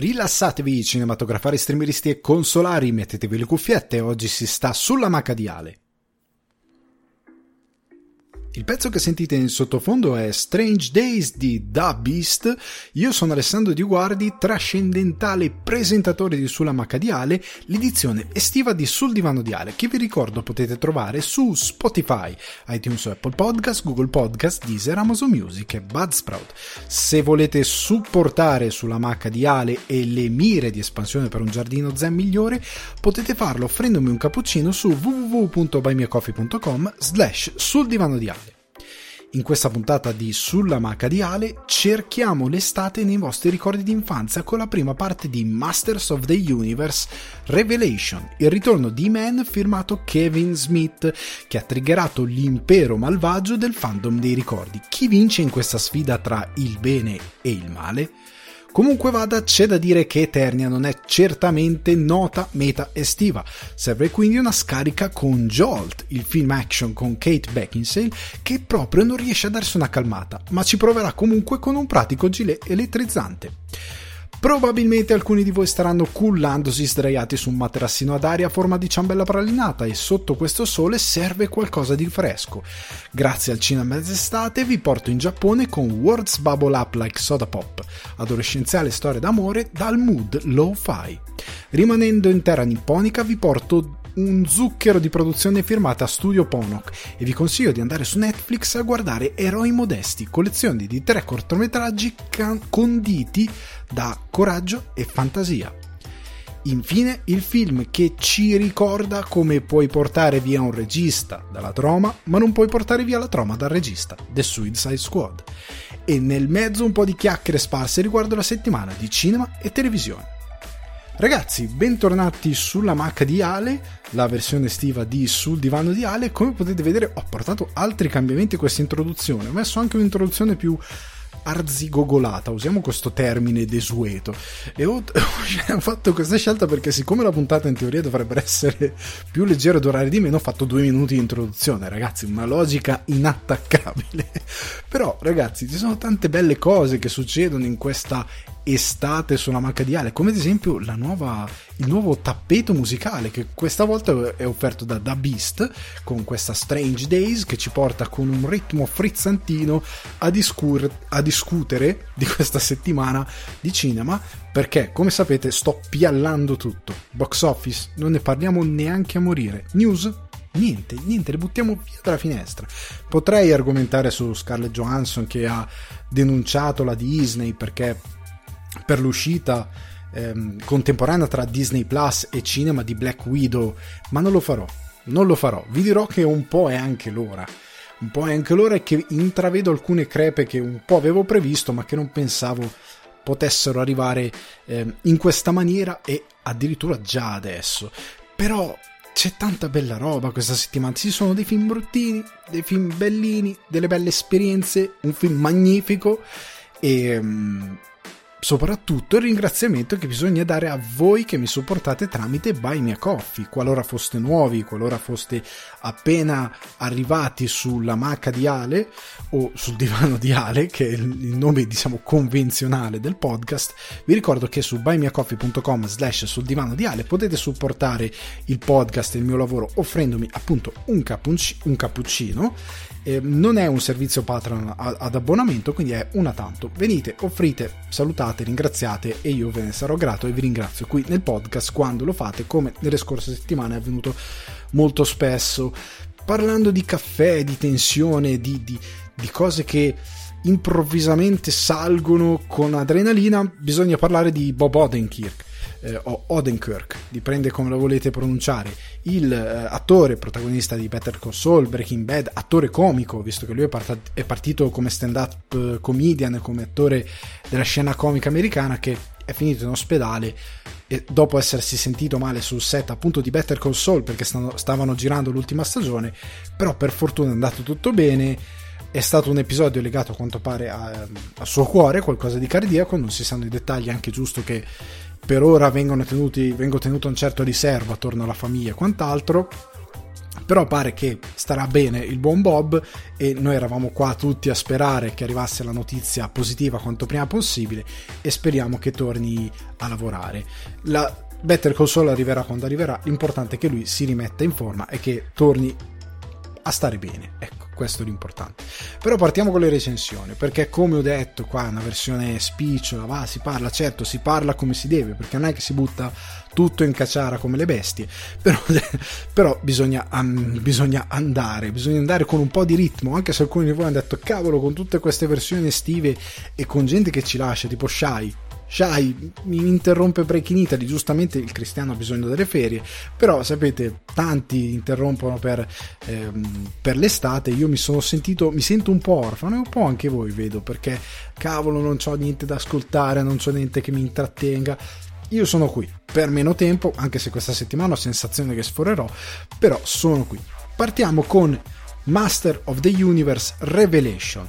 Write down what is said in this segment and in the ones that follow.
Rilassatevi cinematografari, streameristi e consolari, mettetevi le cuffiette, oggi si sta sulla macadiale. Il pezzo che sentite in sottofondo è Strange Days di Da Beast. Io sono Alessandro Di Guardi, trascendentale presentatore di Sulla Macadiale, l'edizione estiva di Sul Divano Diale, che vi ricordo potete trovare su Spotify, iTunes Apple Podcast, Google Podcast, Deezer, Amazon Music e Budsprout. Se volete supportare Sulla Macadiale e le mire di espansione per un giardino zen migliore, potete farlo offrendomi un cappuccino su www.buymeacoffee.com slash sul divano diale. In questa puntata di Sulla Maca di Ale cerchiamo l'estate nei vostri ricordi di infanzia con la prima parte di Masters of the Universe Revelation, il ritorno di Man firmato Kevin Smith che ha triggerato l'impero malvagio del fandom dei ricordi. Chi vince in questa sfida tra il bene e il male? Comunque vada, c'è da dire che Eternia non è certamente nota meta estiva. Serve quindi una scarica con Jolt, il film action con Kate Beckinsale, che proprio non riesce a darsi una calmata, ma ci proverà comunque con un pratico gilet elettrizzante. Probabilmente alcuni di voi staranno cullandosi sdraiati su un materassino ad aria a forma di ciambella pralinata e sotto questo sole serve qualcosa di fresco. Grazie al cinema d'estate vi porto in Giappone con Words Bubble Up Like Soda Pop, adolescenziale storia d'amore dal mood low-fi. Rimanendo in terra nipponica vi porto un zucchero di produzione firmata Studio Ponok e vi consiglio di andare su Netflix a guardare Eroi Modesti, collezione di tre cortometraggi can- conditi da coraggio e fantasia. Infine, il film che ci ricorda come puoi portare via un regista dalla troma, ma non puoi portare via la troma dal regista, The Suicide Squad. E nel mezzo un po' di chiacchiere sparse riguardo la settimana di cinema e televisione. Ragazzi, bentornati sulla Mac di Ale, la versione estiva di Sul divano di Ale. Come potete vedere ho portato altri cambiamenti a questa introduzione. Ho messo anche un'introduzione più arzigogolata, usiamo questo termine desueto. E ho, ho, fatto questa scelta perché, siccome la puntata in teoria dovrebbe essere più leggera e durare di meno, ho fatto due minuti di introduzione, ragazzi. Una logica inattaccabile. Però, ragazzi, ci sono tante belle cose che succedono in questa estate sulla macadiale, come ad esempio nuova, il nuovo tappeto musicale che questa volta è offerto da Da Beast con questa Strange Days che ci porta con un ritmo frizzantino a, discur- a discutere di questa settimana di cinema perché come sapete sto piallando tutto. Box office, non ne parliamo neanche a morire. News, Niente, niente, le buttiamo via dalla finestra. Potrei argomentare su Scarlett Johansson che ha denunciato la Disney perché per l'uscita ehm, contemporanea tra Disney Plus e cinema di Black Widow, ma non lo farò. Non lo farò. Vi dirò che un po' è anche l'ora. Un po' è anche l'ora e che intravedo alcune crepe che un po' avevo previsto, ma che non pensavo potessero arrivare eh, in questa maniera e addirittura già adesso. Però c'è tanta bella roba questa settimana. Ci sono dei film bruttini, dei film bellini, delle belle esperienze, un film magnifico e um, soprattutto il ringraziamento che bisogna dare a voi che mi supportate tramite Buy Me a Coffee, qualora foste nuovi, qualora foste appena arrivati sulla maca di Ale o sul divano di Ale, che è il nome diciamo convenzionale del podcast, vi ricordo che su buymeacoffee.com slash sul divano di Ale potete supportare il podcast e il mio lavoro offrendomi appunto un, cappucci- un cappuccino eh, non è un servizio Patreon ad abbonamento, quindi è una tanto. Venite, offrite, salutate, ringraziate e io ve ne sarò grato e vi ringrazio qui nel podcast quando lo fate, come nelle scorse settimane è avvenuto molto spesso. Parlando di caffè, di tensione, di, di, di cose che improvvisamente salgono con adrenalina, bisogna parlare di Bob Odenkirk eh, o Odenkirk, dipende come lo volete pronunciare, il eh, attore protagonista di Better Call Saul, Breaking Bad, attore comico, visto che lui è, part- è partito come stand-up eh, comedian, come attore della scena comica americana, che è finito in ospedale e dopo essersi sentito male sul set appunto di Better Call Saul perché stanno, stavano girando l'ultima stagione, però per fortuna è andato tutto bene è stato un episodio legato a quanto pare al suo cuore, qualcosa di cardiaco, non si sanno i dettagli, anche giusto che per ora tenuti, vengo tenuto un certo riservo attorno alla famiglia e quant'altro. però pare che starà bene il buon Bob e noi eravamo qua tutti a sperare che arrivasse la notizia positiva quanto prima possibile e speriamo che torni a lavorare. La Better Console arriverà quando arriverà, l'importante è che lui si rimetta in forma e che torni a stare bene. Ecco, questo è l'importante. Però partiamo con le recensioni, perché come ho detto qua una versione spicciola, va, si parla, certo, si parla come si deve, perché non è che si butta tutto in cacciara come le bestie, però, però bisogna, um, bisogna, andare, bisogna andare con un po' di ritmo, anche se alcuni di voi hanno detto cavolo con tutte queste versioni estive e con gente che ci lascia, tipo Shai, Shai mi interrompe Breaking Italy, giustamente il cristiano ha bisogno delle ferie, però sapete, tanti interrompono per, ehm, per l'estate, io mi sono sentito, mi sento un po' orfano e un po' anche voi vedo, perché cavolo non ho niente da ascoltare, non c'ho niente che mi intrattenga. Io sono qui per meno tempo, anche se questa settimana ho sensazione che sforerò, però sono qui. Partiamo con Master of the Universe Revelation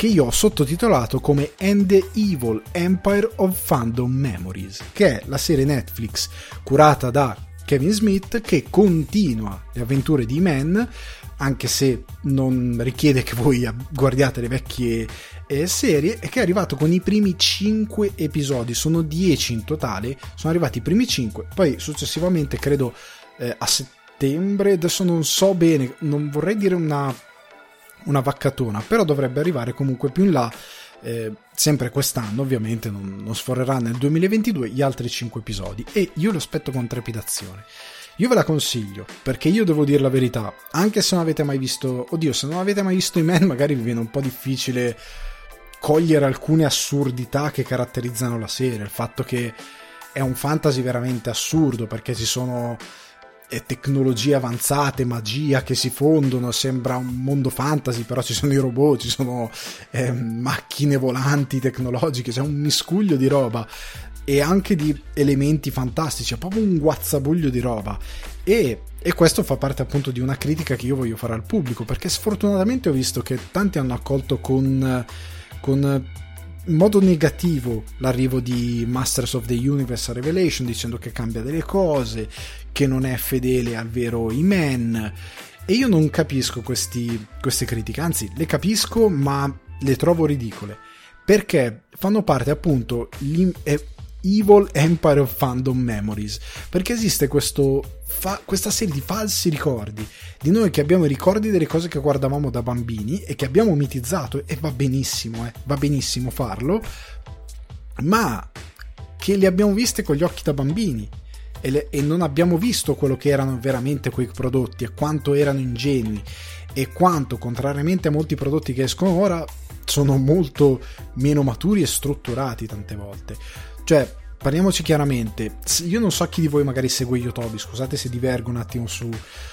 che io ho sottotitolato come the Evil Empire of Fandom Memories, che è la serie Netflix curata da Kevin Smith che continua le avventure di Man, anche se non richiede che voi guardiate le vecchie eh, serie, e che è arrivato con i primi 5 episodi, sono 10 in totale, sono arrivati i primi 5, poi successivamente credo eh, a settembre, adesso non so bene, non vorrei dire una una vaccatona, però dovrebbe arrivare comunque più in là. Eh, sempre quest'anno, ovviamente, non, non sforerà nel 2022 gli altri 5 episodi. E io lo aspetto con trepidazione. Io ve la consiglio perché io devo dire la verità, anche se non avete mai visto, oddio, se non avete mai visto i men, magari vi viene un po' difficile cogliere alcune assurdità che caratterizzano la serie. Il fatto che è un fantasy veramente assurdo perché ci sono tecnologie avanzate, magia che si fondono, sembra un mondo fantasy, però ci sono i robot, ci sono eh, macchine volanti tecnologiche, c'è un miscuglio di roba e anche di elementi fantastici, è proprio un guazzabuglio di roba. E, e, questo fa parte appunto di una critica che io voglio fare al pubblico, perché sfortunatamente ho visto che tanti hanno accolto con, con in modo negativo l'arrivo di Masters of the Universe Revelation dicendo che cambia delle cose, che non è fedele al vero Iman e io non capisco questi, queste critiche, anzi le capisco ma le trovo ridicole. Perché fanno parte appunto eh, Evil Empire of Fandom Memories perché esiste questo, fa, questa serie di falsi ricordi di noi che abbiamo i ricordi delle cose che guardavamo da bambini e che abbiamo mitizzato e va benissimo, eh, va benissimo farlo ma che le abbiamo viste con gli occhi da bambini e, le, e non abbiamo visto quello che erano veramente quei prodotti e quanto erano ingenui e quanto, contrariamente a molti prodotti che escono ora, sono molto meno maturi e strutturati tante volte. Cioè, parliamoci chiaramente, io non so chi di voi magari segue Yotobi, scusate se divergo un attimo su,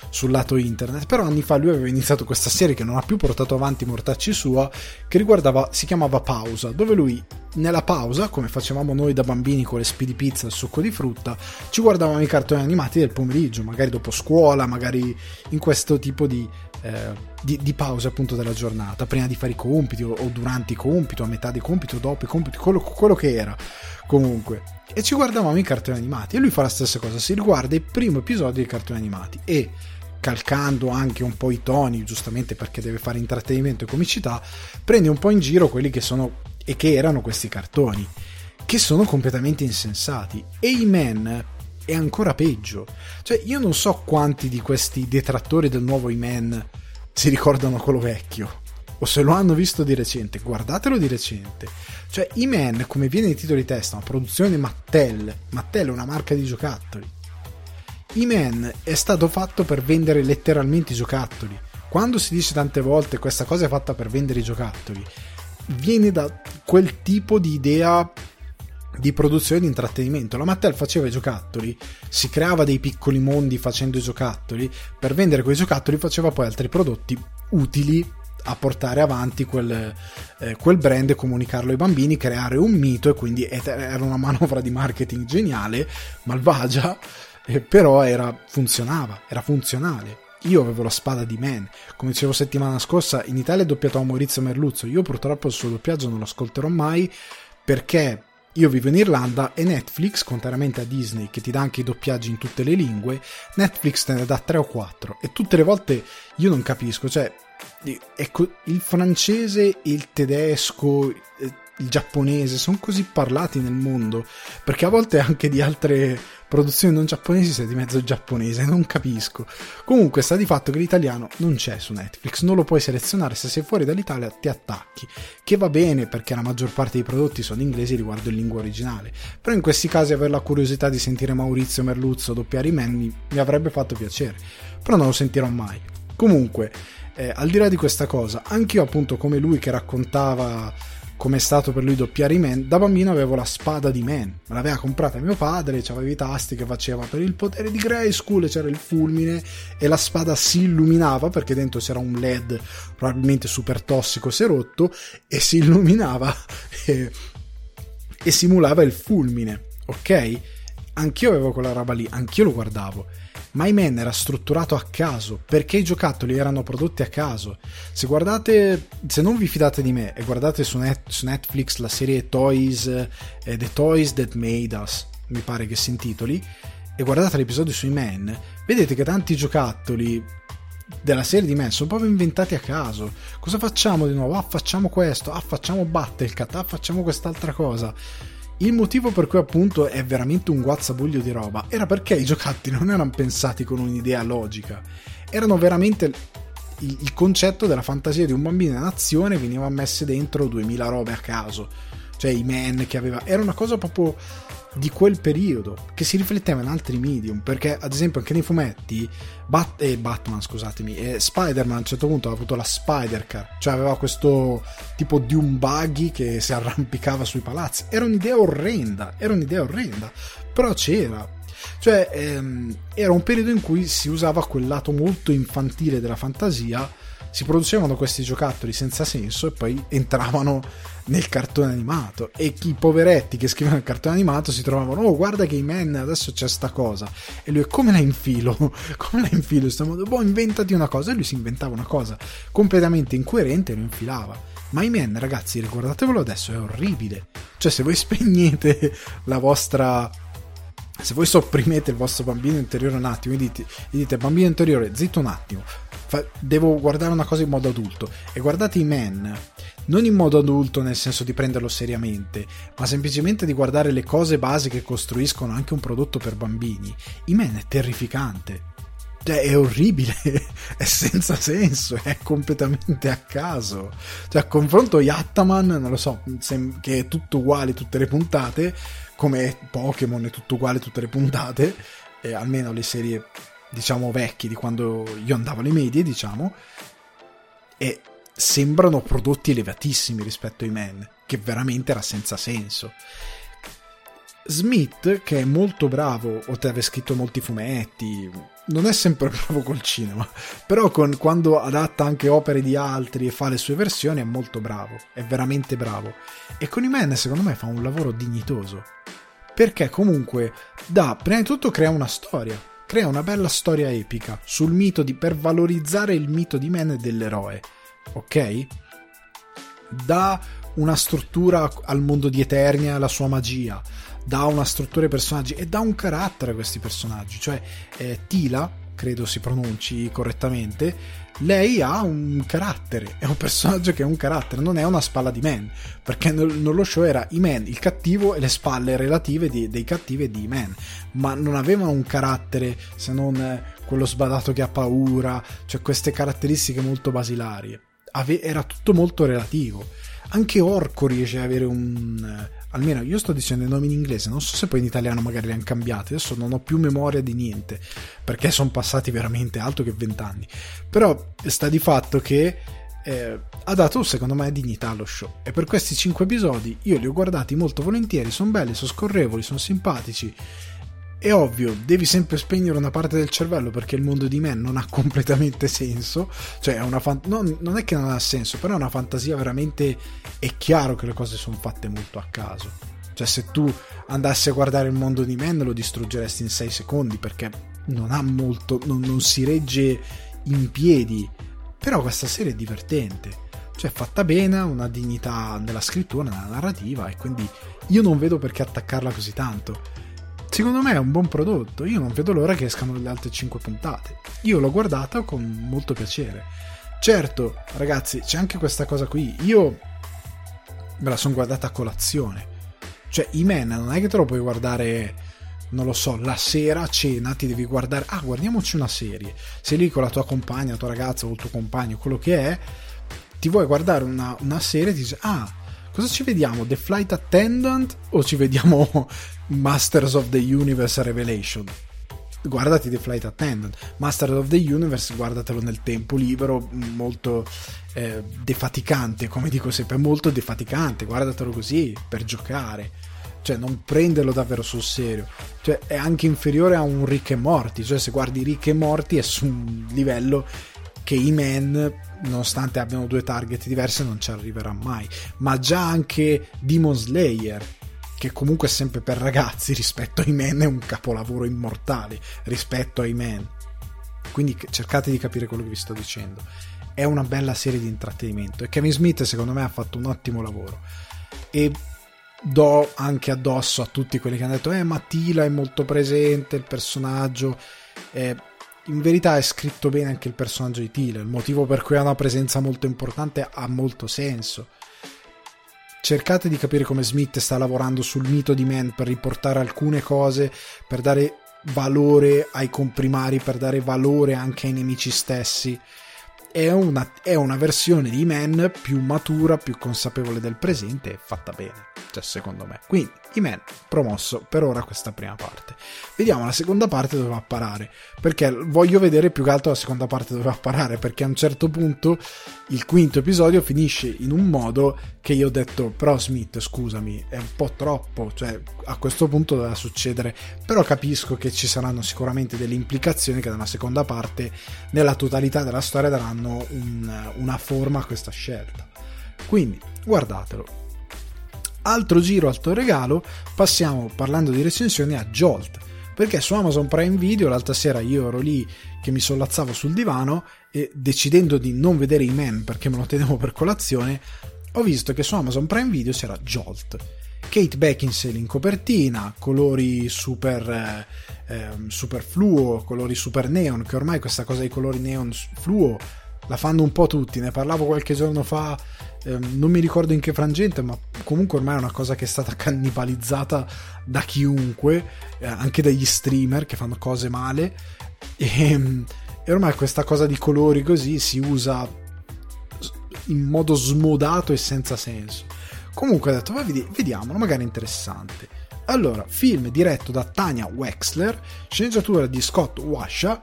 sul lato internet, però anni fa lui aveva iniziato questa serie che non ha più portato avanti mortacci sua, che riguardava, si chiamava Pausa, dove lui nella pausa, come facevamo noi da bambini con le speedy pizza e il succo di frutta, ci guardavamo i cartoni animati del pomeriggio, magari dopo scuola, magari in questo tipo di, eh, di, di pause appunto della giornata, prima di fare i compiti o, o durante i compiti, a metà dei compiti o dopo i compiti, quello, quello che era comunque e ci guardavamo i cartoni animati e lui fa la stessa cosa, si riguarda il primo episodio dei cartoni animati e calcando anche un po' i toni, giustamente perché deve fare intrattenimento e comicità, prende un po' in giro quelli che sono e che erano questi cartoni, che sono completamente insensati. E i men è ancora peggio. Cioè, io non so quanti di questi detrattori del nuovo I-Man si ricordano quello vecchio. O se lo hanno visto di recente, guardatelo di recente. Cioè, I-Man, come viene in titolo di testa, una produzione Mattel. Mattel è una marca di giocattoli. I-Man è stato fatto per vendere letteralmente i giocattoli. Quando si dice tante volte questa cosa è fatta per vendere i giocattoli, viene da quel tipo di idea di produzione di intrattenimento. La Mattel faceva i giocattoli, si creava dei piccoli mondi facendo i giocattoli, per vendere quei giocattoli faceva poi altri prodotti utili a portare avanti quel, eh, quel brand comunicarlo ai bambini, creare un mito e quindi era una manovra di marketing geniale, malvagia, eh, però era, funzionava, era funzionale. Io avevo la spada di Man, come dicevo settimana scorsa, in Italia è doppiato a Maurizio Merluzzo. Io purtroppo il suo doppiaggio non lo ascolterò mai perché io vivo in Irlanda e Netflix, contrariamente a Disney che ti dà anche i doppiaggi in tutte le lingue, Netflix te ne dà 3 o 4 e tutte le volte io non capisco, cioè ecco, il francese, il tedesco, eh, il giapponese sono così parlati nel mondo perché a volte anche di altre produzioni non giapponesi sei di mezzo giapponese non capisco. Comunque sta di fatto che l'italiano non c'è su Netflix non lo puoi selezionare se sei fuori dall'Italia ti attacchi. Che va bene perché la maggior parte dei prodotti sono inglesi riguardo in lingua originale però in questi casi avere la curiosità di sentire Maurizio Merluzzo doppiare i mi, mi avrebbe fatto piacere però non lo sentirò mai. Comunque eh, al di là di questa cosa anche io appunto come lui che raccontava come è stato per lui doppiare i Man, da bambino avevo la spada di Man, me l'aveva comprata mio padre, c'aveva i tasti che faceva per il potere di Grayskull, c'era il fulmine e la spada si illuminava perché dentro c'era un LED probabilmente super tossico se rotto e si illuminava e, e simulava il fulmine, ok? Anch'io avevo quella roba lì, anch'io lo guardavo My Man era strutturato a caso perché i giocattoli erano prodotti a caso. Se guardate, se non vi fidate di me e guardate su, net, su Netflix la serie Toys, eh, The Toys That Made Us, mi pare che si intitoli, e guardate l'episodio sui Man, vedete che tanti giocattoli della serie di Man sono proprio inventati a caso. Cosa facciamo di nuovo? Ah, facciamo questo, ah, facciamo Battlecat, ah, facciamo quest'altra cosa il motivo per cui appunto è veramente un guazzabuglio di roba era perché i giocattoli non erano pensati con un'idea logica, erano veramente il, il concetto della fantasia di un bambino in azione veniva messe dentro 2000 robe a caso, cioè i man che aveva, era una cosa proprio di quel periodo che si rifletteva in altri medium perché ad esempio anche nei fumetti Bat- eh, Batman scusatemi eh, Spider-Man a un certo punto aveva avuto la Spider-Car cioè aveva questo tipo di un buggy che si arrampicava sui palazzi. Era un'idea orrenda era un'idea orrenda però c'era. Cioè ehm, era un periodo in cui si usava quel lato molto infantile della fantasia si producevano questi giocattoli senza senso e poi entravano nel cartone animato. E i poveretti che scrivono il cartone animato si trovavano oh guarda che i men adesso c'è sta cosa. E lui come la infilo come la infilo in questo modo boh inventati una cosa. E lui si inventava una cosa completamente incoerente e lo infilava. Ma i men ragazzi ricordatevelo adesso è orribile. Cioè se voi spegnete la vostra se voi sopprimete il vostro bambino interiore un attimo e dite, gli dite bambino interiore zitto un attimo fa, devo guardare una cosa in modo adulto. E guardate i men non in modo adulto nel senso di prenderlo seriamente, ma semplicemente di guardare le cose basi che costruiscono anche un prodotto per bambini, i men è terrificante. Cioè, è orribile, è senza senso, è completamente a caso. Cioè, a confronto Yattaman, non lo so, che è tutto uguale tutte le puntate, come Pokémon è tutto uguale tutte le puntate, eh, almeno le serie, diciamo, vecchie di quando io andavo alle medie, diciamo, e sembrano prodotti elevatissimi rispetto ai Men, che veramente era senza senso. Smith, che è molto bravo, oltre ad aver scritto molti fumetti, non è sempre bravo col cinema, però con, quando adatta anche opere di altri e fa le sue versioni è molto bravo, è veramente bravo. E con i Men secondo me fa un lavoro dignitoso, perché comunque da, prima di tutto crea una storia, crea una bella storia epica sul mito di, per valorizzare il mito di Men e dell'eroe ok? Dà una struttura al mondo di Eternia, alla sua magia, dà una struttura ai personaggi. E dà un carattere a questi personaggi. Cioè, eh, Tila, credo si pronunci correttamente, lei ha un carattere, è un personaggio che ha un carattere, non è una spalla di Man, perché nello show era i Man, il cattivo e le spalle relative di, dei cattivi e di Man, ma non avevano un carattere se non quello sbadato che ha paura, cioè queste caratteristiche molto basilari ave- era tutto molto relativo. Anche Orco riesce ad avere un... almeno io sto dicendo i nomi in inglese, non so se poi in italiano magari li hanno cambiati, adesso non ho più memoria di niente, perché sono passati veramente altro che vent'anni. Però sta di fatto che eh, ha dato secondo me dignità allo show e per questi cinque episodi io li ho guardati molto volentieri, sono belli, sono scorrevoli, sono simpatici è ovvio, devi sempre spegnere una parte del cervello perché il mondo di me non ha completamente senso, cioè è una fan- non, non, è che non ha senso, però è una fantasia veramente è chiaro che le cose sono fatte molto a caso. Cioè se tu andassi a guardare il mondo di Man lo distruggeresti in 6 secondi perché non ha molto non, non si regge in piedi. Però questa serie è divertente Cioè, fatta bene, una dignità nella scrittura, nella narrativa, e quindi io non vedo perché attaccarla così tanto. Secondo me è un buon prodotto, io non vedo l'ora che escano le altre 5 puntate. Io l'ho guardata con molto piacere. Certo, ragazzi, c'è anche questa cosa qui. Io me la sono guardata a colazione. Cioè, i men non è che te lo puoi guardare, non lo so, la sera a cena ti devi guardare. Ah, guardiamoci una serie. Sei lì con la tua compagna, la tua ragazza o il tuo compagno, quello che è. Ti vuoi guardare una, una serie e ti dici, ah, cosa ci vediamo? The Flight Attendant o ci vediamo Masters of the Universe Revelation? guardati The Flight Attendant. Master of the Universe, guardatelo nel tempo libero, molto eh, defaticante, come dico sempre, molto defaticante, guardatelo così per giocare. Cioè, non prenderlo davvero sul serio. Cioè, è anche inferiore a un Rick e Morty. Cioè, se guardi Rick e Morty è su un livello che i men, nonostante abbiano due target diversi, non ci arriverà mai. Ma già anche Demon Slayer, che comunque è sempre per ragazzi rispetto ai men è un capolavoro immortale rispetto ai men. Quindi cercate di capire quello che vi sto dicendo. È una bella serie di intrattenimento e Kevin Smith secondo me ha fatto un ottimo lavoro. E do anche addosso a tutti quelli che hanno detto eh ma Tila è molto presente il personaggio eh, in verità è scritto bene anche il personaggio di Tila il motivo per cui ha una presenza molto importante ha molto senso cercate di capire come Smith sta lavorando sul mito di Man per riportare alcune cose, per dare valore ai comprimari, per dare valore anche ai nemici stessi. È una, è una versione di Man più matura, più consapevole del presente e fatta bene, cioè secondo me. Quindi He-Man promosso per ora questa prima parte. Vediamo la seconda parte dove va a parare, perché voglio vedere più che altro la seconda parte dove va a parare, perché a un certo punto il quinto episodio finisce in un modo che io ho detto, però Smith, scusami, è un po' troppo, cioè a questo punto doveva succedere, però capisco che ci saranno sicuramente delle implicazioni che nella seconda parte, nella totalità della storia, daranno un, una forma a questa scelta. Quindi guardatelo, altro giro, altro regalo, passiamo parlando di recensioni a Jolt. Perché su Amazon Prime Video l'altra sera io ero lì che mi sollazzavo sul divano e decidendo di non vedere i men perché me lo tenevo per colazione, ho visto che su Amazon Prime Video c'era Jolt. Kate Beckinsale in copertina, colori super, eh, ehm, super fluo, colori super neon, che ormai questa cosa dei colori neon fluo la fanno un po' tutti, ne parlavo qualche giorno fa, ehm, non mi ricordo in che frangente, ma comunque ormai è una cosa che è stata cannibalizzata da chiunque, eh, anche dagli streamer che fanno cose male, e, ehm, e ormai questa cosa di colori così si usa in modo smodato e senza senso. Comunque ho detto, vai, vediamolo, magari interessante. Allora, film diretto da Tania Wexler, sceneggiatura di Scott Washa,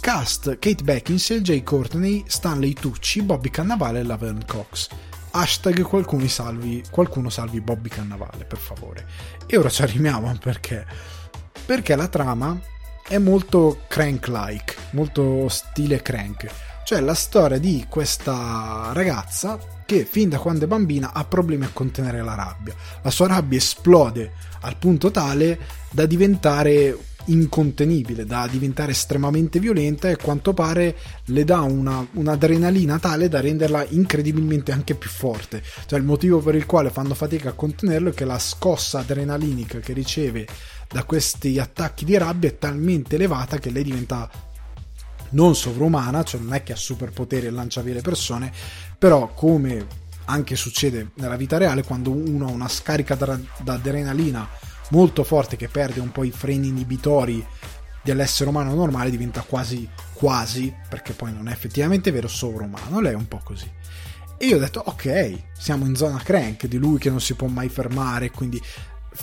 Cast Kate Beckinsale, Jay Courtney, Stanley Tucci, Bobby Cannavale e Laverne Cox. Hashtag salvi, qualcuno salvi Bobby Cannavale, per favore. E ora ci arriviamo perché? Perché la trama è molto crank-like, molto stile crank. Cioè la storia di questa ragazza che fin da quando è bambina ha problemi a contenere la rabbia. La sua rabbia esplode al punto tale da diventare incontenibile, da diventare estremamente violenta e a quanto pare le dà una, un'adrenalina tale da renderla incredibilmente anche più forte. Cioè il motivo per il quale fanno fatica a contenerlo è che la scossa adrenalinica che riceve da questi attacchi di rabbia è talmente elevata che lei diventa non sovrumana, cioè non è che ha superpoteri e lancia via le persone, però come anche succede nella vita reale, quando uno ha una scarica d'adrenalina molto forte che perde un po' i freni inibitori dell'essere umano normale diventa quasi quasi perché poi non è effettivamente vero sovrumano. Lei è un po' così. E io ho detto ok siamo in zona crank di lui che non si può mai fermare quindi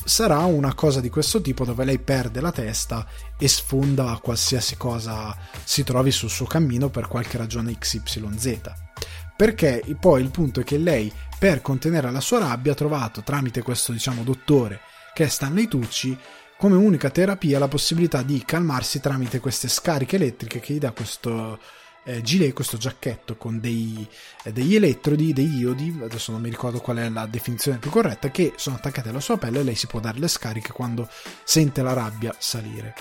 sarà una cosa di questo tipo dove lei perde la testa e sfonda qualsiasi cosa si trovi sul suo cammino per qualche ragione XYZ perché poi il punto è che lei per contenere la sua rabbia ha trovato tramite questo diciamo dottore che è Stanley Tucci, come unica terapia la possibilità di calmarsi tramite queste scariche elettriche che gli dà questo eh, gilet, questo giacchetto con dei, eh, degli elettrodi, degli iodi, adesso non mi ricordo qual è la definizione più corretta, che sono attaccati alla sua pelle e lei si può dare le scariche quando sente la rabbia salire.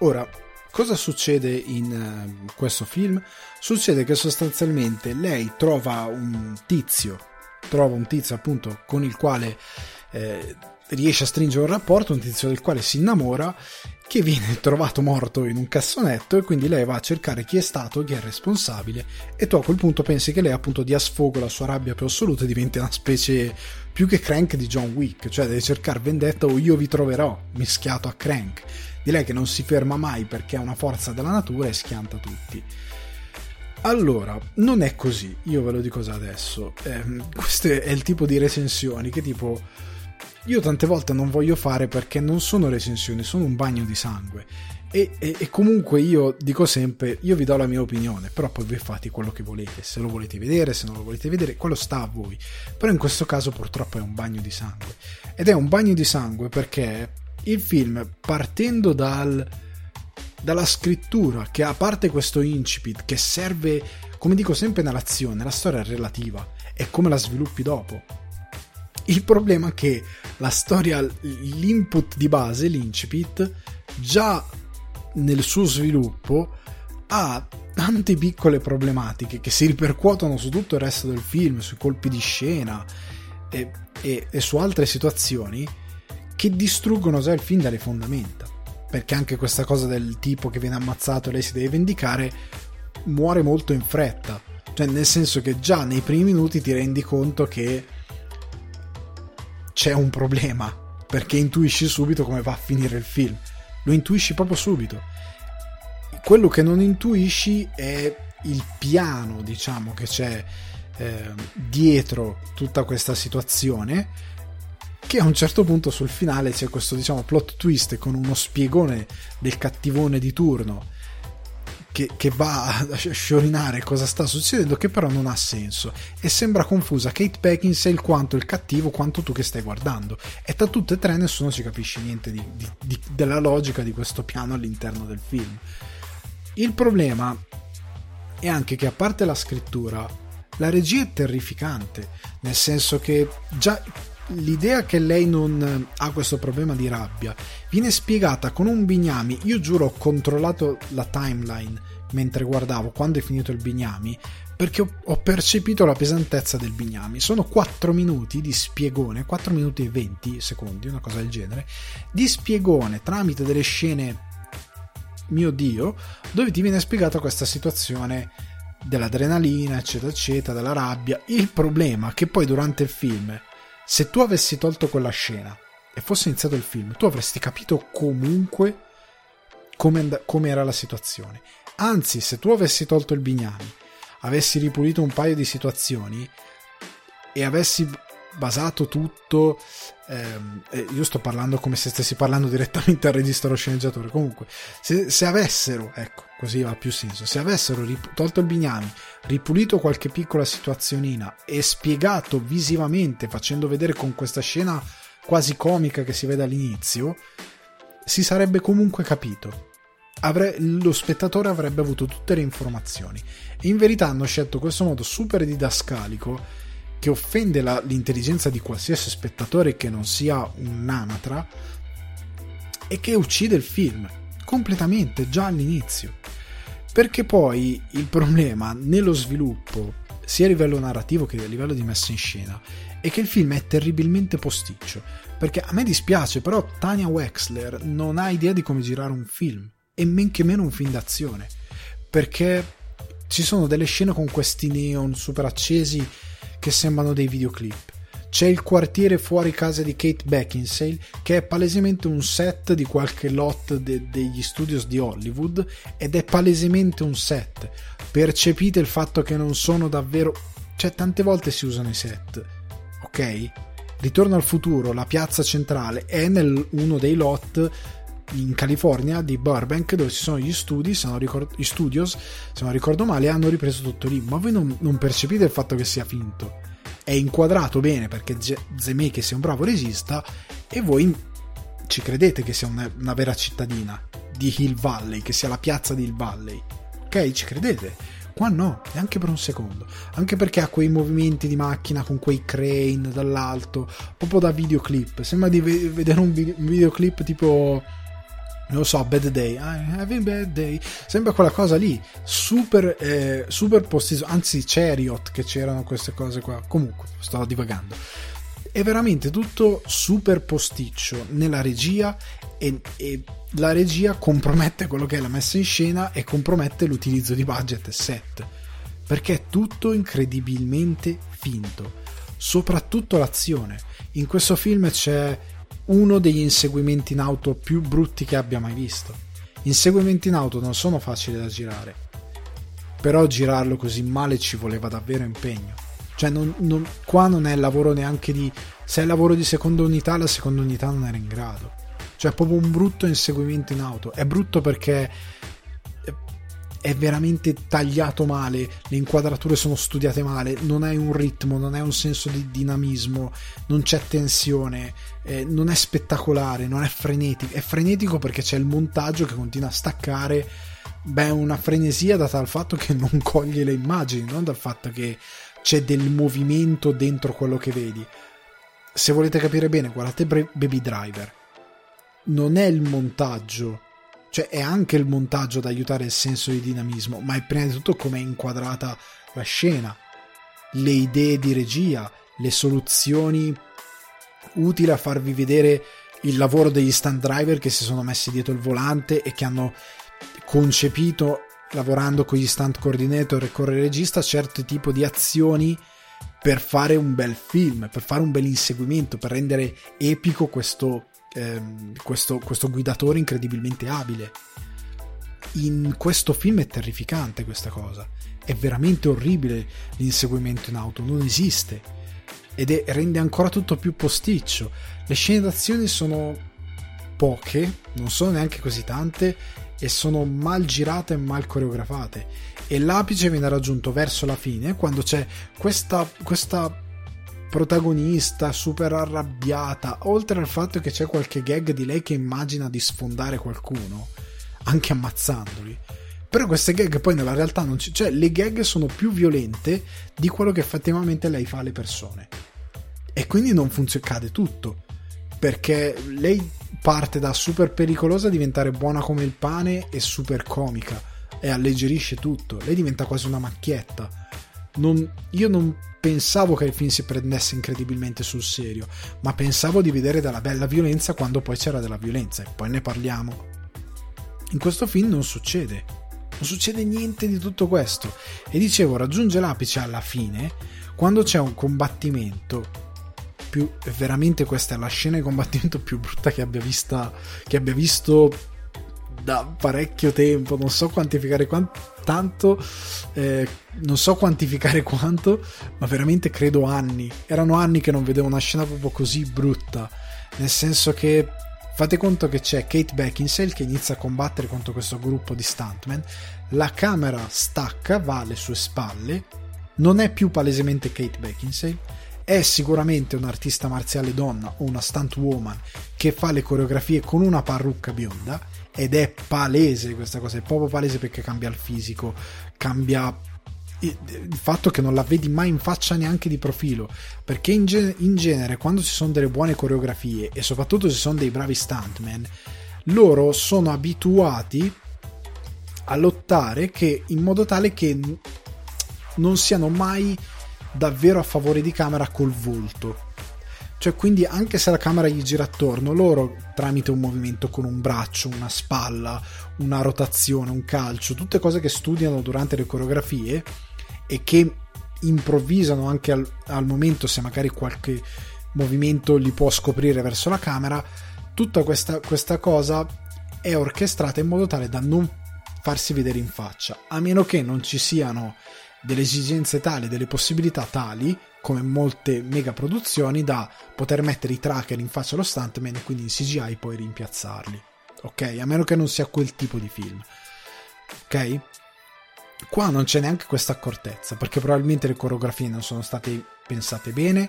Ora, Cosa succede in uh, questo film? Succede che sostanzialmente lei trova un tizio, trova un tizio appunto con il quale eh, riesce a stringere un rapporto, un tizio del quale si innamora, che viene trovato morto in un cassonetto e quindi lei va a cercare chi è stato, chi è responsabile e tu a quel punto pensi che lei appunto dia sfogo alla sua rabbia più assoluta e diventi una specie più che Crank di John Wick, cioè deve cercare vendetta o io vi troverò, mischiato a Crank, di lei che non si ferma mai perché ha una forza della natura e schianta tutti. Allora, non è così, io ve lo dico già adesso. Eh, questo è il tipo di recensioni che tipo io tante volte non voglio fare perché non sono recensioni, sono un bagno di sangue. E, e, e, comunque io dico sempre, io vi do la mia opinione, però poi voi fate quello che volete, se lo volete vedere, se non lo volete vedere, quello sta a voi. Però in questo caso purtroppo è un bagno di sangue. Ed è un bagno di sangue perché il film, partendo dal, dalla scrittura, che a parte questo incipit, che serve, come dico sempre nell'azione, la storia è relativa, è come la sviluppi dopo il problema è che la storia, l'input di base, l'incipit, già nel suo sviluppo ha tante piccole problematiche che si ripercuotono su tutto il resto del film, sui colpi di scena e, e, e su altre situazioni che distruggono già il film dalle fondamenta. Perché anche questa cosa del tipo che viene ammazzato e lei si deve vendicare muore molto in fretta. Cioè, nel senso che già nei primi minuti ti rendi conto che c'è un problema, perché intuisci subito come va a finire il film. Lo intuisci proprio subito. Quello che non intuisci è il piano, diciamo, che c'è eh, dietro tutta questa situazione che a un certo punto sul finale c'è questo diciamo plot twist con uno spiegone del cattivone di turno che, che, va a sciorinare cosa sta succedendo, che però non ha senso. E sembra confusa Kate Beckinsale quanto il cattivo, quanto tu che stai guardando. E tra tutte e tre nessuno ci capisce niente di, di, di, della logica di questo piano all'interno del film. Il problema è anche che a parte la scrittura, la regia è terrificante, nel senso che già l'idea che lei non ha questo problema di rabbia viene spiegata con un bignami. Io giuro, ho controllato la timeline mentre guardavo quando è finito il bignami perché ho percepito la pesantezza del bignami. Sono 4 minuti di spiegone, 4 minuti e 20 secondi, una cosa del genere, di spiegone tramite delle scene, mio dio, dove ti viene spiegata questa situazione dell'adrenalina, eccetera, eccetera, della rabbia. Il problema che poi durante il film se tu avessi tolto quella scena e fosse iniziato il film, tu avresti capito comunque come, and- come era la situazione. Anzi, se tu avessi tolto il Bignami, avessi ripulito un paio di situazioni e avessi basato tutto ehm, io sto parlando come se stessi parlando direttamente al regista o sceneggiatore. Comunque se, se, avessero ecco così ha più senso se avessero rip- tolto il bignami ripulito qualche piccola situazionina e spiegato visivamente facendo vedere con questa scena quasi comica che si vede all'inizio si sarebbe comunque capito. Avre- lo spettatore avrebbe avuto tutte le informazioni. In verità hanno scelto questo modo super didascalico che offende la, l'intelligenza di qualsiasi spettatore che non sia un anatra e che uccide il film completamente già all'inizio. Perché poi il problema nello sviluppo, sia a livello narrativo che a livello di messa in scena, è che il film è terribilmente posticcio. Perché a me dispiace, però Tania Wexler non ha idea di come girare un film, e men che meno un film d'azione. Perché ci sono delle scene con questi neon super accesi che sembrano dei videoclip. C'è il quartiere fuori casa di Kate Beckinsale, che è palesemente un set di qualche lot de- degli studios di Hollywood, ed è palesemente un set. Percepite il fatto che non sono davvero. Cioè, tante volte si usano i set, ok? Ritorno al futuro, la piazza centrale è nel uno dei lot in California di Burbank dove ci sono gli studi, se non ricordo, gli studios, se non ricordo male, hanno ripreso tutto lì. Ma voi non, non percepite il fatto che sia finto. È inquadrato bene perché Zemeckis è un bravo regista e voi ci credete che sia una, una vera cittadina di Hill Valley, che sia la piazza di Hill Valley. Ok, ci credete? Qua no, neanche per un secondo. Anche perché ha quei movimenti di macchina con quei crane dall'alto, proprio da videoclip. Sembra di vedere un videoclip tipo non lo so, Bad Day, I'm having bad day, sembra quella cosa lì, super, eh, super postizo, anzi Chariot che c'erano queste cose qua, comunque sto divagando, è veramente tutto super posticcio nella regia e, e la regia compromette quello che è la messa in scena e compromette l'utilizzo di budget e set, perché è tutto incredibilmente finto, soprattutto l'azione. In questo film c'è uno degli inseguimenti in auto più brutti che abbia mai visto. Inseguimenti in auto non sono facili da girare, però girarlo così male ci voleva davvero impegno. Cioè, non, non, qua non è lavoro neanche di. Se è lavoro di seconda unità, la seconda unità non era in grado. Cioè, è proprio un brutto inseguimento in auto. È brutto perché è veramente tagliato male, le inquadrature sono studiate male, non hai un ritmo, non hai un senso di dinamismo, non c'è tensione, eh, non è spettacolare, non è frenetico, è frenetico perché c'è il montaggio che continua a staccare, beh, una frenesia data dal fatto che non coglie le immagini, non dal fatto che c'è del movimento dentro quello che vedi. Se volete capire bene, guardate Baby Driver. Non è il montaggio cioè è anche il montaggio ad aiutare il senso di dinamismo, ma è prima di tutto come è inquadrata la scena, le idee di regia, le soluzioni utili a farvi vedere il lavoro degli stand driver che si sono messi dietro il volante e che hanno concepito lavorando con gli stunt coordinator e con il regista certi tipi di azioni per fare un bel film, per fare un bel inseguimento, per rendere epico questo ehm, questo, questo guidatore incredibilmente abile. In questo film è terrificante questa cosa. È veramente orribile l'inseguimento in auto, non esiste. Ed è, rende ancora tutto più posticcio. Le scene d'azione sono poche, non sono neanche così tante, e sono mal girate e mal coreografate. E l'apice viene raggiunto verso la fine, quando c'è questa, questa protagonista super arrabbiata, oltre al fatto che c'è qualche gag di lei che immagina di sfondare qualcuno, anche ammazzandoli. Però queste gag poi nella realtà non ci... cioè le gag sono più violente di quello che effettivamente lei fa alle persone. E quindi non funziona, cade tutto. Perché lei parte da super pericolosa a diventare buona come il pane e super comica e alleggerisce tutto. Lei diventa quasi una macchietta. Non, io non pensavo che il film si prendesse incredibilmente sul serio, ma pensavo di vedere della bella violenza quando poi c'era della violenza e poi ne parliamo. In questo film non succede, non succede niente di tutto questo. E dicevo raggiunge l'apice alla fine quando c'è un combattimento più veramente questa è la scena di combattimento più brutta che abbia, vista, che abbia visto da parecchio tempo, non so quantificare quanto, tanto, eh, non so quantificare quanto, ma veramente credo anni. Erano anni che non vedevo una scena proprio così brutta, nel senso che fate conto che c'è Kate Beckinsale che inizia a combattere contro questo gruppo di stuntman, la camera stacca, va alle sue spalle, non è più palesemente Kate Beckinsale, è sicuramente un'artista marziale donna o una stunt woman che fa le coreografie con una parrucca bionda. Ed è palese questa cosa, è proprio palese perché cambia il fisico, cambia il fatto che non la vedi mai in faccia neanche di profilo perché in, ge- in genere quando ci sono delle buone coreografie e soprattutto ci sono dei bravi stuntman loro sono abituati a lottare che, in modo tale che non siano mai davvero a favore di camera col volto. Cioè, quindi anche se la camera gli gira attorno, loro tramite un movimento con un braccio, una spalla, una rotazione, un calcio, tutte cose che studiano durante le coreografie e che improvvisano anche al, al momento se magari qualche movimento li può scoprire verso la camera, tutta questa, questa cosa è orchestrata in modo tale da non farsi vedere in faccia, a meno che non ci siano delle esigenze tali, delle possibilità tali come molte mega produzioni, da poter mettere i tracker in faccia allo stuntman e quindi in CGI poi rimpiazzarli. Ok? A meno che non sia quel tipo di film. Ok? Qua non c'è neanche questa accortezza, perché probabilmente le coreografie non sono state pensate bene,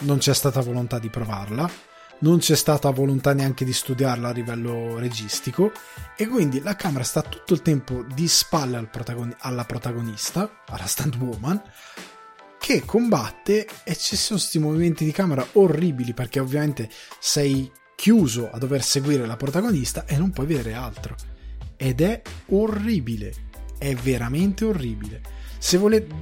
non c'è stata volontà di provarla, non c'è stata volontà neanche di studiarla a livello registico e quindi la camera sta tutto il tempo di spalle al protagon- alla protagonista, alla stunt woman, che combatte e ci sono questi movimenti di camera orribili perché ovviamente sei chiuso a dover seguire la protagonista e non puoi vedere altro. Ed è orribile, è veramente orribile. Se volete,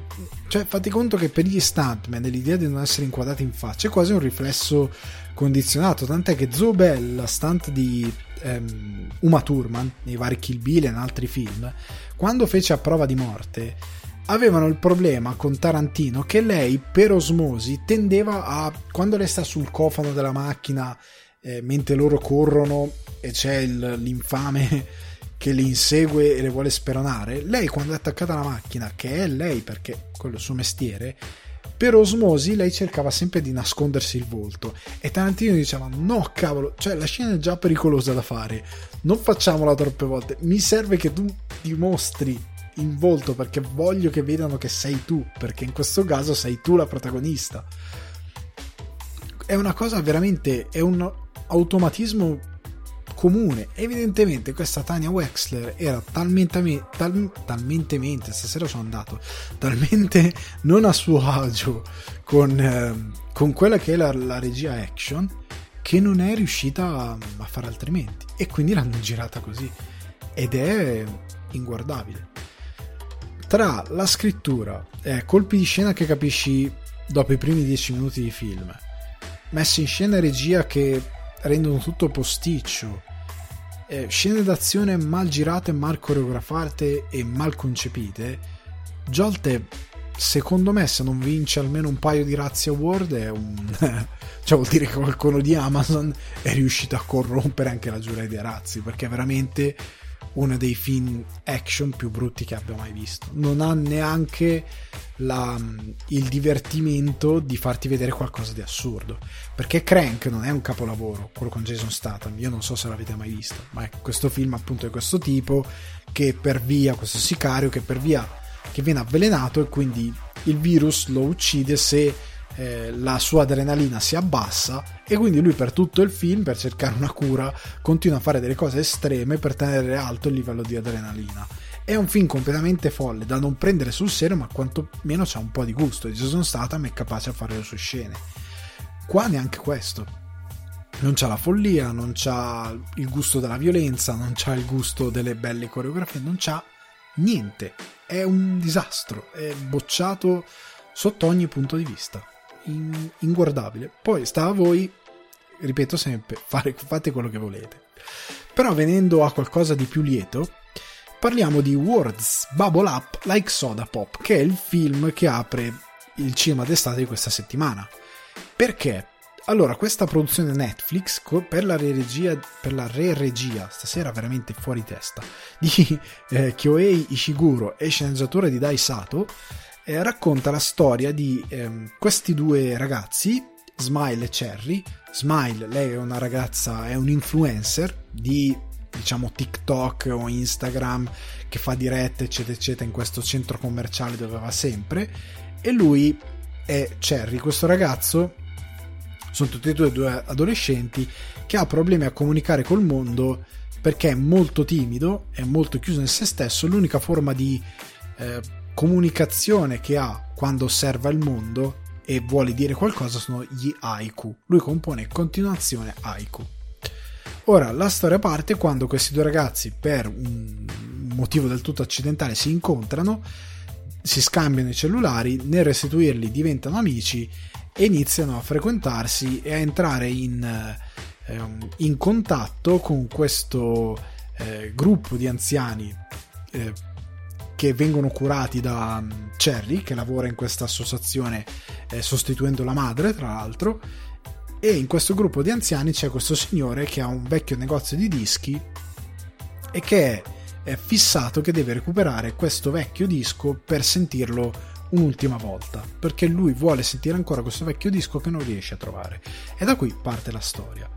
cioè fate conto che per gli stuntman l'idea di non essere inquadrati in faccia è quasi un riflesso condizionato, tant'è che Zoe Bell, la stunt di ehm, Uma Thurman nei vari Kill Bill e in altri film, quando fece a prova di morte avevano il problema con Tarantino che lei per osmosi tendeva a quando lei sta sul cofano della macchina eh, mentre loro corrono e c'è il, l'infame che li insegue e le vuole speronare lei quando è attaccata alla macchina che è lei perché quello è il suo mestiere per osmosi lei cercava sempre di nascondersi il volto e Tarantino diceva no cavolo cioè la scena è già pericolosa da fare non facciamola troppe volte mi serve che tu dimostri in volto perché voglio che vedano che sei tu, perché in questo caso sei tu la protagonista. È una cosa veramente, è un automatismo comune. Evidentemente questa Tania Wexler era talmente, tal, talmente mente, stasera sono andato, talmente non a suo agio con, eh, con quella che è la, la, regia action che non è riuscita a, a fare altrimenti. E quindi l'hanno girata così. Ed è inguardabile tra la scrittura e colpi di scena che capisci dopo i primi dieci minuti di film, messe in scena e regia che rendono tutto posticcio, eh, scene d'azione mal girate, mal coreografate e mal concepite, Jolte secondo me se non vince almeno un paio di razzi award è un cioè vuol dire che qualcuno di Amazon è riuscito a corrompere anche la giuria dei razzi perché veramente uno dei film action più brutti che abbia mai visto. Non ha neanche la, il divertimento di farti vedere qualcosa di assurdo. Perché Crank non è un capolavoro, quello con Jason Statham. Io non so se l'avete mai visto, ma è questo film appunto di questo tipo che per via, questo sicario che per via che viene avvelenato e quindi il virus lo uccide se eh, la sua adrenalina si abbassa e quindi lui per tutto il film, per cercare una cura, continua a fare delle cose estreme per tenere alto il livello di adrenalina. È un film completamente folle, da non prendere sul serio, ma quantomeno c'ha un po' di gusto. Jason Statham è capace a fare le sue scene. Qua neanche questo. Non c'ha la follia, non c'ha il gusto della violenza, non c'ha il gusto delle belle coreografie, non c'ha niente. È un disastro, è bocciato sotto ogni punto di vista in, inguardabile. Poi sta a voi, ripeto sempre, fare, fate quello che volete. Però venendo a qualcosa di più lieto, parliamo di Words Bubble Up Like Soda Pop, che è il film che apre il cinema d'estate di questa settimana. Perché? Allora, questa produzione Netflix per la re-regia, per la re-regia stasera veramente fuori testa, di eh, Kyohei Ishiguro e sceneggiatore di Dai Sato, eh, racconta la storia di ehm, questi due ragazzi, Smile e Cherry. Smile, lei è una ragazza, è un influencer di diciamo TikTok o Instagram che fa dirette eccetera eccetera in questo centro commerciale dove va sempre e lui è Cherry, questo ragazzo sono tutti e due, due adolescenti che ha problemi a comunicare col mondo perché è molto timido, è molto chiuso in se stesso, l'unica forma di eh, comunicazione che ha quando osserva il mondo e vuole dire qualcosa sono gli haiku. Lui compone continuazione haiku. Ora, la storia parte quando questi due ragazzi, per un motivo del tutto accidentale, si incontrano, si scambiano i cellulari, nel restituirli diventano amici e iniziano a frequentarsi e a entrare in, eh, in contatto con questo eh, gruppo di anziani eh, che vengono curati da mm, Cherry, che lavora in questa associazione eh, sostituendo la madre, tra l'altro, e in questo gruppo di anziani c'è questo signore che ha un vecchio negozio di dischi e che è, è fissato che deve recuperare questo vecchio disco per sentirlo un'ultima volta, perché lui vuole sentire ancora questo vecchio disco che non riesce a trovare. E da qui parte la storia.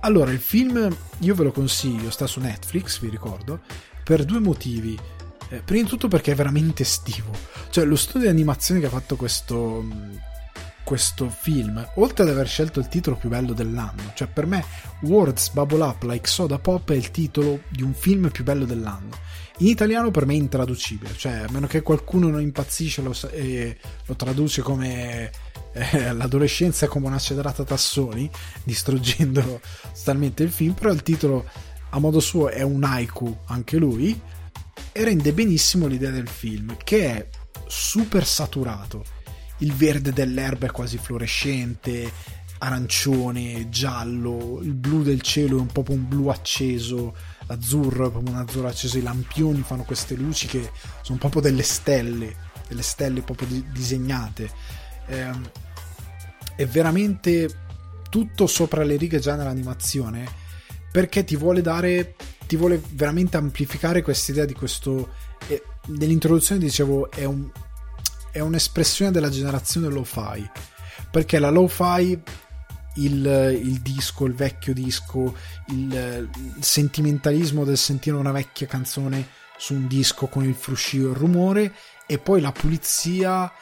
Allora, il film io ve lo consiglio, sta su Netflix, vi ricordo, per due motivi. Eh, prima di tutto perché è veramente estivo. Cioè, lo studio di animazione che ha fatto questo, questo film, oltre ad aver scelto il titolo più bello dell'anno, cioè per me Words Bubble Up Like Soda Pop è il titolo di un film più bello dell'anno. In italiano per me è intraducibile, cioè a meno che qualcuno non impazzisce lo, e lo traduce come eh, l'adolescenza come una cedrata tassoni, distruggendo totalmente il film, però il titolo a modo suo è un haiku anche lui rende benissimo l'idea del film, che è super saturato. Il verde dell'erba è quasi fluorescente, arancione, giallo, il blu del cielo è un po' un blu acceso, l'azzurro è proprio un azzurro acceso, i lampioni fanno queste luci che sono proprio delle stelle, delle stelle proprio disegnate. Eh, è veramente tutto sopra le righe già nell'animazione perché ti vuole dare ti vuole veramente amplificare questa idea di questo eh, nell'introduzione dicevo è, un, è un'espressione della generazione lo-fi perché la lo-fi il, il, disco, il vecchio disco, il, il, sentimentalismo del sentire una vecchia canzone su un disco con il fruscio e il rumore e poi la pulizia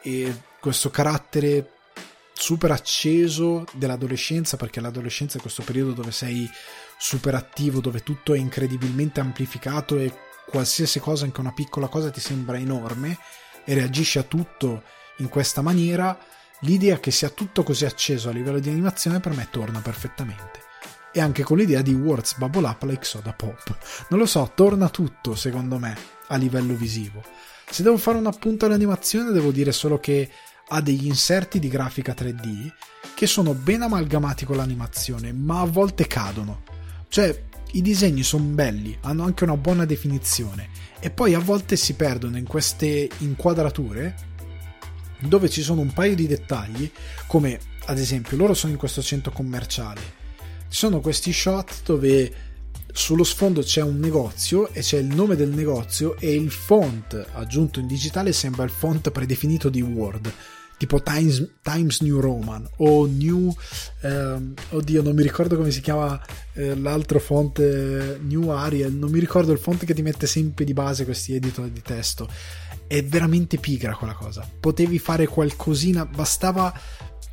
e questo carattere super acceso dell'adolescenza perché l'adolescenza è questo periodo dove sei super attivo dove tutto è incredibilmente amplificato e qualsiasi cosa anche una piccola cosa ti sembra enorme e reagisci a tutto in questa maniera l'idea che sia tutto così acceso a livello di animazione per me torna perfettamente. E anche con l'idea di Words Bubble Up Like Soda Pop. Non lo so torna tutto secondo me a livello visivo. Se devo fare un appunto all'animazione devo dire solo che ha degli inserti di grafica 3D che sono ben amalgamati con l'animazione, ma a volte cadono. Cioè, i disegni sono belli, hanno anche una buona definizione, e poi a volte si perdono in queste inquadrature dove ci sono un paio di dettagli, come ad esempio loro sono in questo centro commerciale. Ci sono questi shot dove sullo sfondo c'è un negozio e c'è il nome del negozio e il font aggiunto in digitale sembra il font predefinito di Word tipo Times, Times New Roman o New ehm, oddio non mi ricordo come si chiama eh, l'altro font New Arial non mi ricordo il font che ti mette sempre di base questi editor di testo. È veramente pigra quella cosa. Potevi fare qualcosina bastava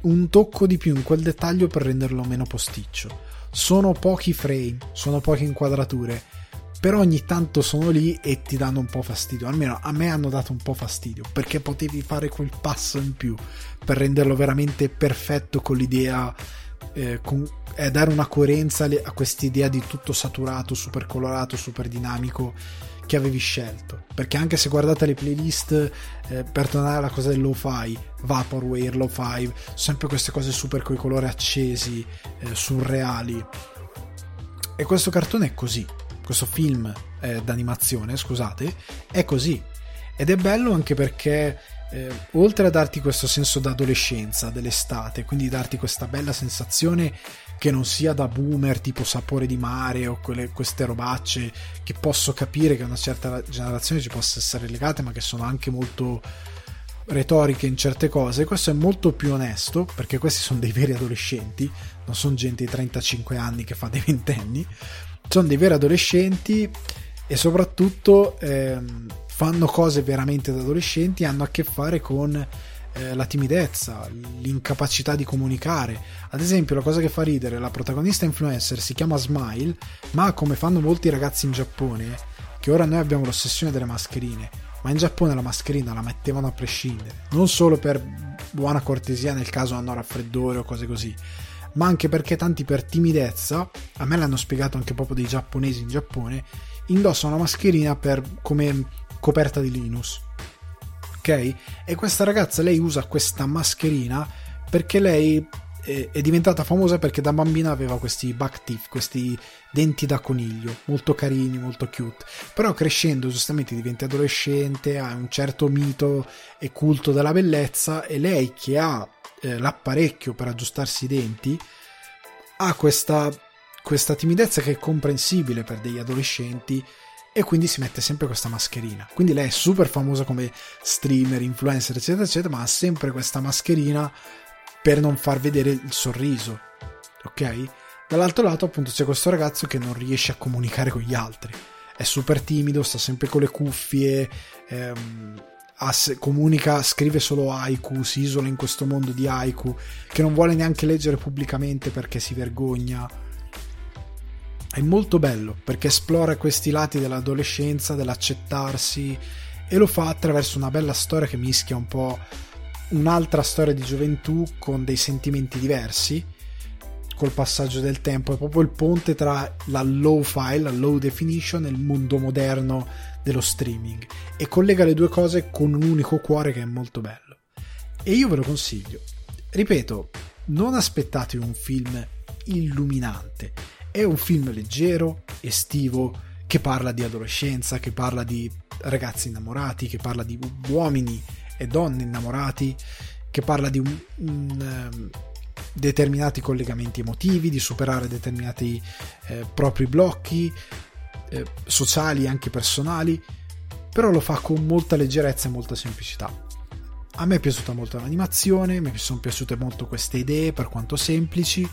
un tocco di più in quel dettaglio per renderlo meno posticcio. Sono pochi frame sono poche inquadrature però ogni tanto sono lì e ti danno un po' fastidio. Almeno a me hanno dato un po' fastidio perché potevi fare quel passo in più per renderlo veramente perfetto con l'idea eh, con, e dare una coerenza a quest'idea di tutto saturato, super colorato, super dinamico che avevi scelto. Perché anche se guardate le playlist, eh, per tornare alla cosa del lo-fi, Vaporware, lo-fi, sempre queste cose super con i colori accesi, eh, surreali. E questo cartone è così questo film eh, d'animazione, scusate, è così. Ed è bello anche perché eh, oltre a darti questo senso d'adolescenza, dell'estate, quindi darti questa bella sensazione che non sia da boomer tipo sapore di mare o quelle, queste robacce che posso capire che a una certa generazione ci possa essere legate, ma che sono anche molto retoriche in certe cose, questo è molto più onesto perché questi sono dei veri adolescenti, non sono gente di 35 anni che fa dei ventenni sono dei veri adolescenti e soprattutto ehm, fanno cose veramente da adolescenti hanno a che fare con eh, la timidezza, l'incapacità di comunicare. Ad esempio, la cosa che fa ridere, la protagonista influencer si chiama Smile, ma come fanno molti ragazzi in Giappone, che ora noi abbiamo l'ossessione delle mascherine, ma in Giappone la mascherina la mettevano a prescindere, non solo per buona cortesia nel caso hanno raffreddore o cose così, ma anche perché tanti per timidezza, a me l'hanno spiegato anche proprio dei giapponesi in Giappone, indossano una mascherina per, come coperta di Linus. Ok? E questa ragazza, lei usa questa mascherina perché lei è diventata famosa perché da bambina aveva questi back teeth, questi denti da coniglio, molto carini, molto cute. Però crescendo, giustamente diventi adolescente, ha un certo mito e culto della bellezza e lei che ha eh, l'apparecchio per aggiustarsi i denti, ha questa, questa timidezza che è comprensibile per degli adolescenti e quindi si mette sempre questa mascherina. Quindi lei è super famosa come streamer, influencer, eccetera, eccetera, ma ha sempre questa mascherina per non far vedere il sorriso. Ok? Dall'altro lato, appunto, c'è questo ragazzo che non riesce a comunicare con gli altri. È super timido, sta sempre con le cuffie, ehm, comunica, scrive solo haiku, si isola in questo mondo di haiku, che non vuole neanche leggere pubblicamente perché si vergogna. È molto bello perché esplora questi lati dell'adolescenza, dell'accettarsi e lo fa attraverso una bella storia che mischia un po' un'altra storia di gioventù con dei sentimenti diversi col passaggio del tempo, è proprio il ponte tra la low file, la low definition e il mondo moderno dello streaming e collega le due cose con un unico cuore che è molto bello. E io ve lo consiglio. Ripeto, non aspettatevi un film illuminante, è un film leggero, estivo, che parla di adolescenza, che parla di ragazzi innamorati, che parla di uomini e donne innamorati, che parla di un, un um, determinati collegamenti emotivi, di superare determinati eh, propri blocchi eh, sociali anche personali, però lo fa con molta leggerezza e molta semplicità. A me è piaciuta molto l'animazione, mi sono piaciute molto queste idee per quanto semplici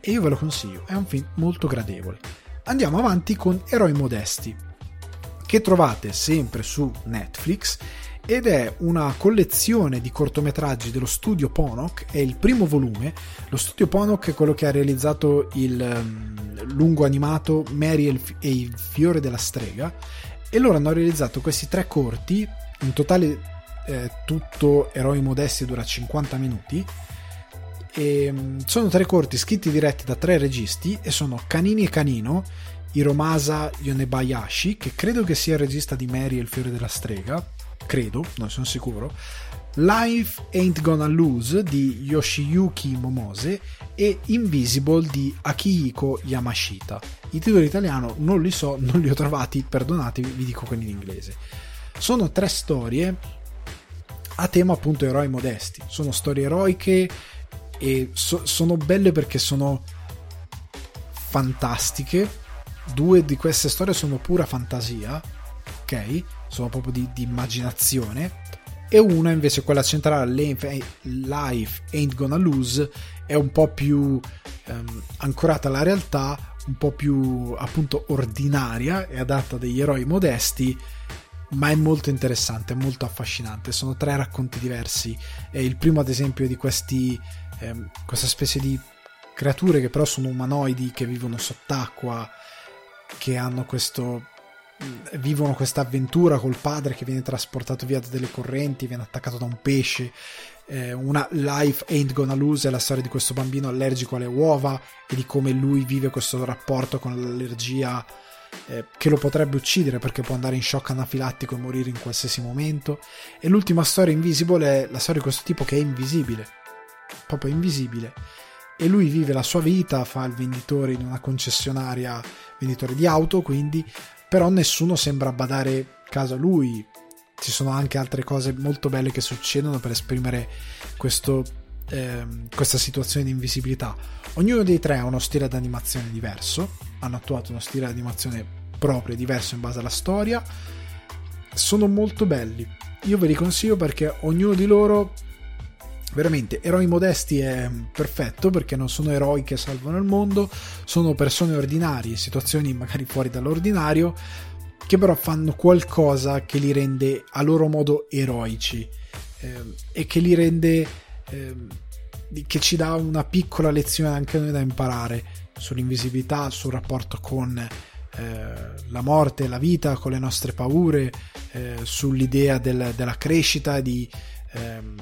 e io ve lo consiglio, è un film molto gradevole. Andiamo avanti con Eroi Modesti, che trovate sempre su Netflix ed è una collezione di cortometraggi dello studio Ponok, è il primo volume. Lo studio Ponok è quello che ha realizzato il um, lungo animato Mary e il fiore della strega e loro hanno realizzato questi tre corti, in totale eh, tutto Eroi Modesti dura 50 minuti. E, um, sono tre corti scritti diretti da tre registi e sono Canini e Canino, Hiromasa Yonebayashi, che credo che sia il regista di Mary e il fiore della strega, credo, non sono sicuro, Life Ain't Gonna Lose di Yoshiyuki Momose e Invisible di Akihiko Yamashita. I titoli italiano non li so, non li ho trovati, perdonatemi, vi dico quelli in inglese. Sono tre storie a tema appunto eroi modesti, sono storie eroiche e so- sono belle perché sono fantastiche. Due di queste storie sono pura fantasia, ok? Sono proprio di, di immaginazione. E una invece quella centrale Life Ain't Gonna Lose è un po' più um, ancorata alla realtà un po' più appunto ordinaria e adatta degli eroi modesti ma è molto interessante, molto affascinante. Sono tre racconti diversi. E il primo ad esempio di questi um, questa specie di creature che però sono umanoidi che vivono sott'acqua che hanno questo vivono questa avventura col padre che viene trasportato via da delle correnti, viene attaccato da un pesce. Eh, una Life Ain't Gonna Lose è la storia di questo bambino allergico alle uova e di come lui vive questo rapporto con l'allergia eh, che lo potrebbe uccidere perché può andare in shock anafilattico e morire in qualsiasi momento. E l'ultima storia Invisible è la storia di questo tipo che è invisibile, proprio invisibile. E lui vive la sua vita, fa il venditore in una concessionaria, venditore di auto, quindi però nessuno sembra badare caso a lui. Ci sono anche altre cose molto belle che succedono per esprimere questo, eh, questa situazione di invisibilità. Ognuno dei tre ha uno stile di animazione diverso, hanno attuato uno stile di animazione proprio, diverso in base alla storia. Sono molto belli. Io ve li consiglio perché ognuno di loro veramente eroi modesti è perfetto perché non sono eroi che salvano il mondo, sono persone ordinarie, situazioni magari fuori dall'ordinario, che però fanno qualcosa che li rende a loro modo eroici eh, e che li rende eh, che ci dà una piccola lezione anche noi da imparare sull'invisibilità, sul rapporto con eh, la morte, la vita, con le nostre paure, eh, sull'idea del, della crescita, di ehm,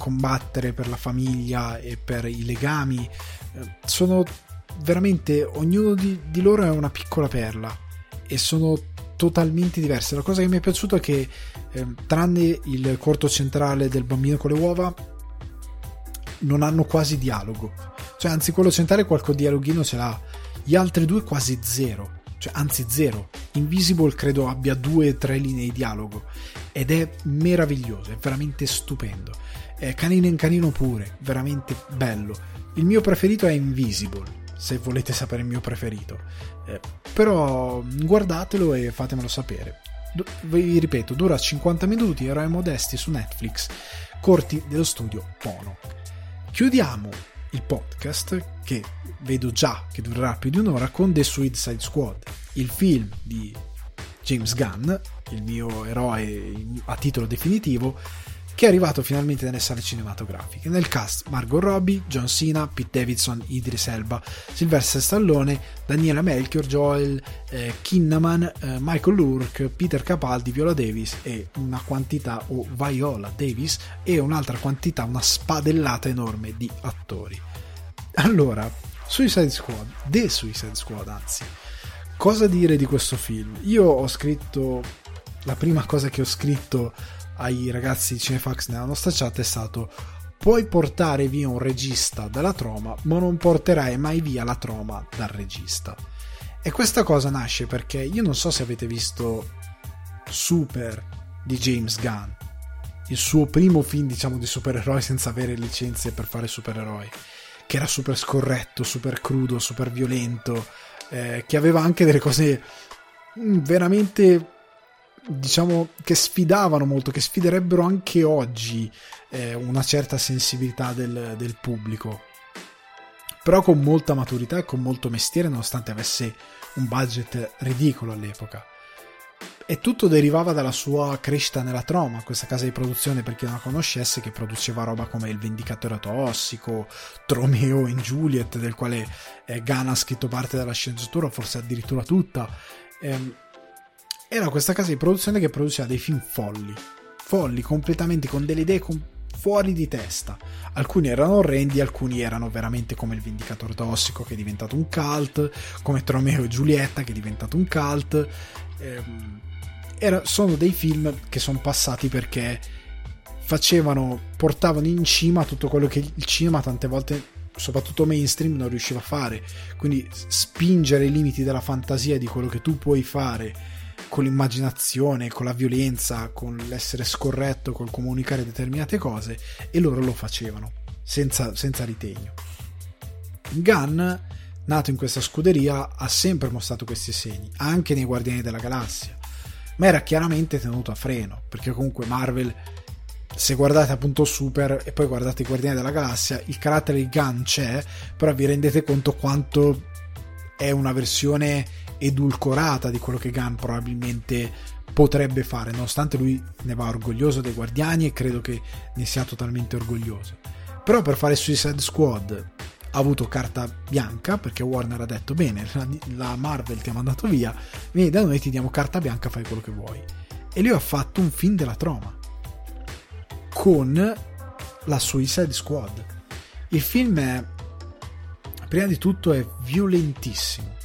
combattere per la famiglia e per i legami. Eh, sono veramente, ognuno di, di loro è una piccola perla e sono totalmente diverse. La cosa che mi è piaciuta è che, eh, tranne il corto centrale del bambino con le uova, non hanno quasi dialogo. Cioè, anzi, quello centrale qualche dialoghino ce l'ha. Gli altri due quasi zero. Cioè, anzi, zero. Invisible credo abbia due o tre linee di dialogo. Ed è meraviglioso, è veramente stupendo eh, Canino in Canino pure, veramente bello. Il mio preferito è Invisible, se volete sapere il mio preferito. Eh, però guardatelo e fatemelo sapere. Du- vi ripeto, dura 50 minuti, eroi modesti su Netflix, corti dello studio Pono. Chiudiamo il podcast, che vedo già che durerà più di un'ora, con The Suicide Squad, il film di James Gunn, il mio eroe a titolo definitivo, che è arrivato finalmente nelle sale cinematografiche. Nel cast Margot Robbie, John Cena, Pete Davidson, Idris Elba, Sylvester Stallone, Daniela Melchior, Joel eh, Kinnaman, eh, Michael Lurk, Peter Capaldi, Viola Davis e una quantità, o Viola Davis, e un'altra quantità, una spadellata enorme di attori. Allora, Suicide Squad, The Suicide Squad anzi, cosa dire di questo film? Io ho scritto, la prima cosa che ho scritto ai ragazzi di Cinefax nella nostra chat è stato puoi portare via un regista dalla troma, ma non porterai mai via la troma dal regista. E questa cosa nasce perché io non so se avete visto Super di James Gunn, il suo primo film, diciamo, di supereroi senza avere licenze per fare supereroi, che era super scorretto, super crudo, super violento, eh, che aveva anche delle cose mm, veramente diciamo che sfidavano molto, che sfiderebbero anche oggi eh, una certa sensibilità del, del, pubblico. Però con molta maturità e con molto mestiere, nonostante avesse un budget ridicolo all'epoca. E tutto derivava dalla sua crescita nella troma, questa casa di produzione, per chi non la conoscesse, che produceva roba come Il Vendicatore Tossico, Tromeo in Juliet, del quale eh, Gunn ha scritto parte della sceneggiatura, forse addirittura tutta. Eh, era questa casa di produzione che produceva dei film folli, folli completamente con delle idee com- fuori di testa. Alcuni erano orrendi, alcuni erano veramente come il Vendicatore Tossico che è diventato un cult, come Tromeo e Giulietta che è diventato un cult. Ehm, era, sono dei film che sono passati perché facevano, portavano in cima tutto quello che il cinema tante volte soprattutto mainstream non riusciva a fare quindi spingere i limiti della fantasia di quello che tu puoi fare con l'immaginazione, con la violenza, con l'essere scorretto, col comunicare determinate cose e loro lo facevano senza, senza ritegno. Gunn, nato in questa scuderia, ha sempre mostrato questi segni, anche nei Guardiani della Galassia, ma era chiaramente tenuto a freno, perché comunque Marvel, se guardate appunto Super e poi guardate i Guardiani della Galassia, il carattere di Gunn c'è, però vi rendete conto quanto è una versione edulcorata di quello che Gunn probabilmente potrebbe fare, nonostante lui ne va orgoglioso dei Guardiani e credo che ne sia totalmente orgoglioso. Però per fare Suicide Squad ha avuto carta bianca perché Warner ha detto bene, la, Marvel ti ha mandato via, vieni da noi ti diamo carta bianca, fai quello che vuoi. E lui ha fatto un film della troma con la Suicide Squad. Il film è, prima di tutto, è violentissimo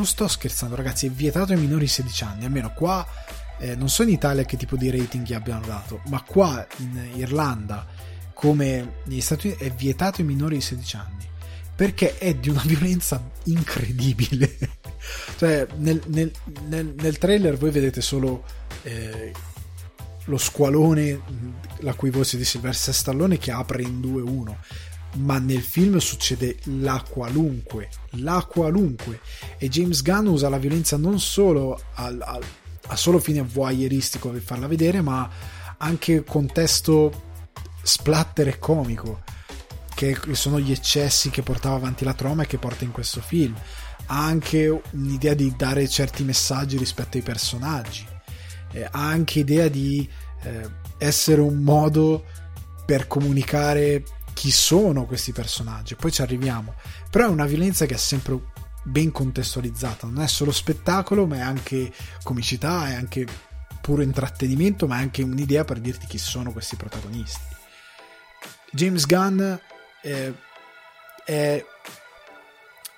non sto scherzando, ragazzi, è vietato ai minori di 16 anni. Almeno qua, eh, non so in Italia che tipo di rating gli abbiano dato, ma qua in Irlanda, come negli Stati Uniti, è vietato ai minori di 16 anni. Perché è di una violenza incredibile. cioè, nel, nel, nel, nel, trailer voi vedete solo eh, lo squalone, la cui voce di Silvestre Stallone, che apre in 2-1 ma nel film succede la qualunque, la qualunque. E James Gunn usa la violenza non solo al, al, a solo fine voyeuristico per farla vedere, ma anche contesto splatter e comico, che sono gli eccessi che portava avanti la troma e che porta in questo film. Ha anche un'idea di dare certi messaggi rispetto ai personaggi, eh, ha anche idea di eh, essere un modo per comunicare chi sono questi personaggi, poi ci arriviamo. Però è una violenza che è sempre ben contestualizzata, non è solo spettacolo, ma è anche comicità, è anche puro intrattenimento, ma è anche un'idea per dirti chi sono questi protagonisti. James Gunn è, è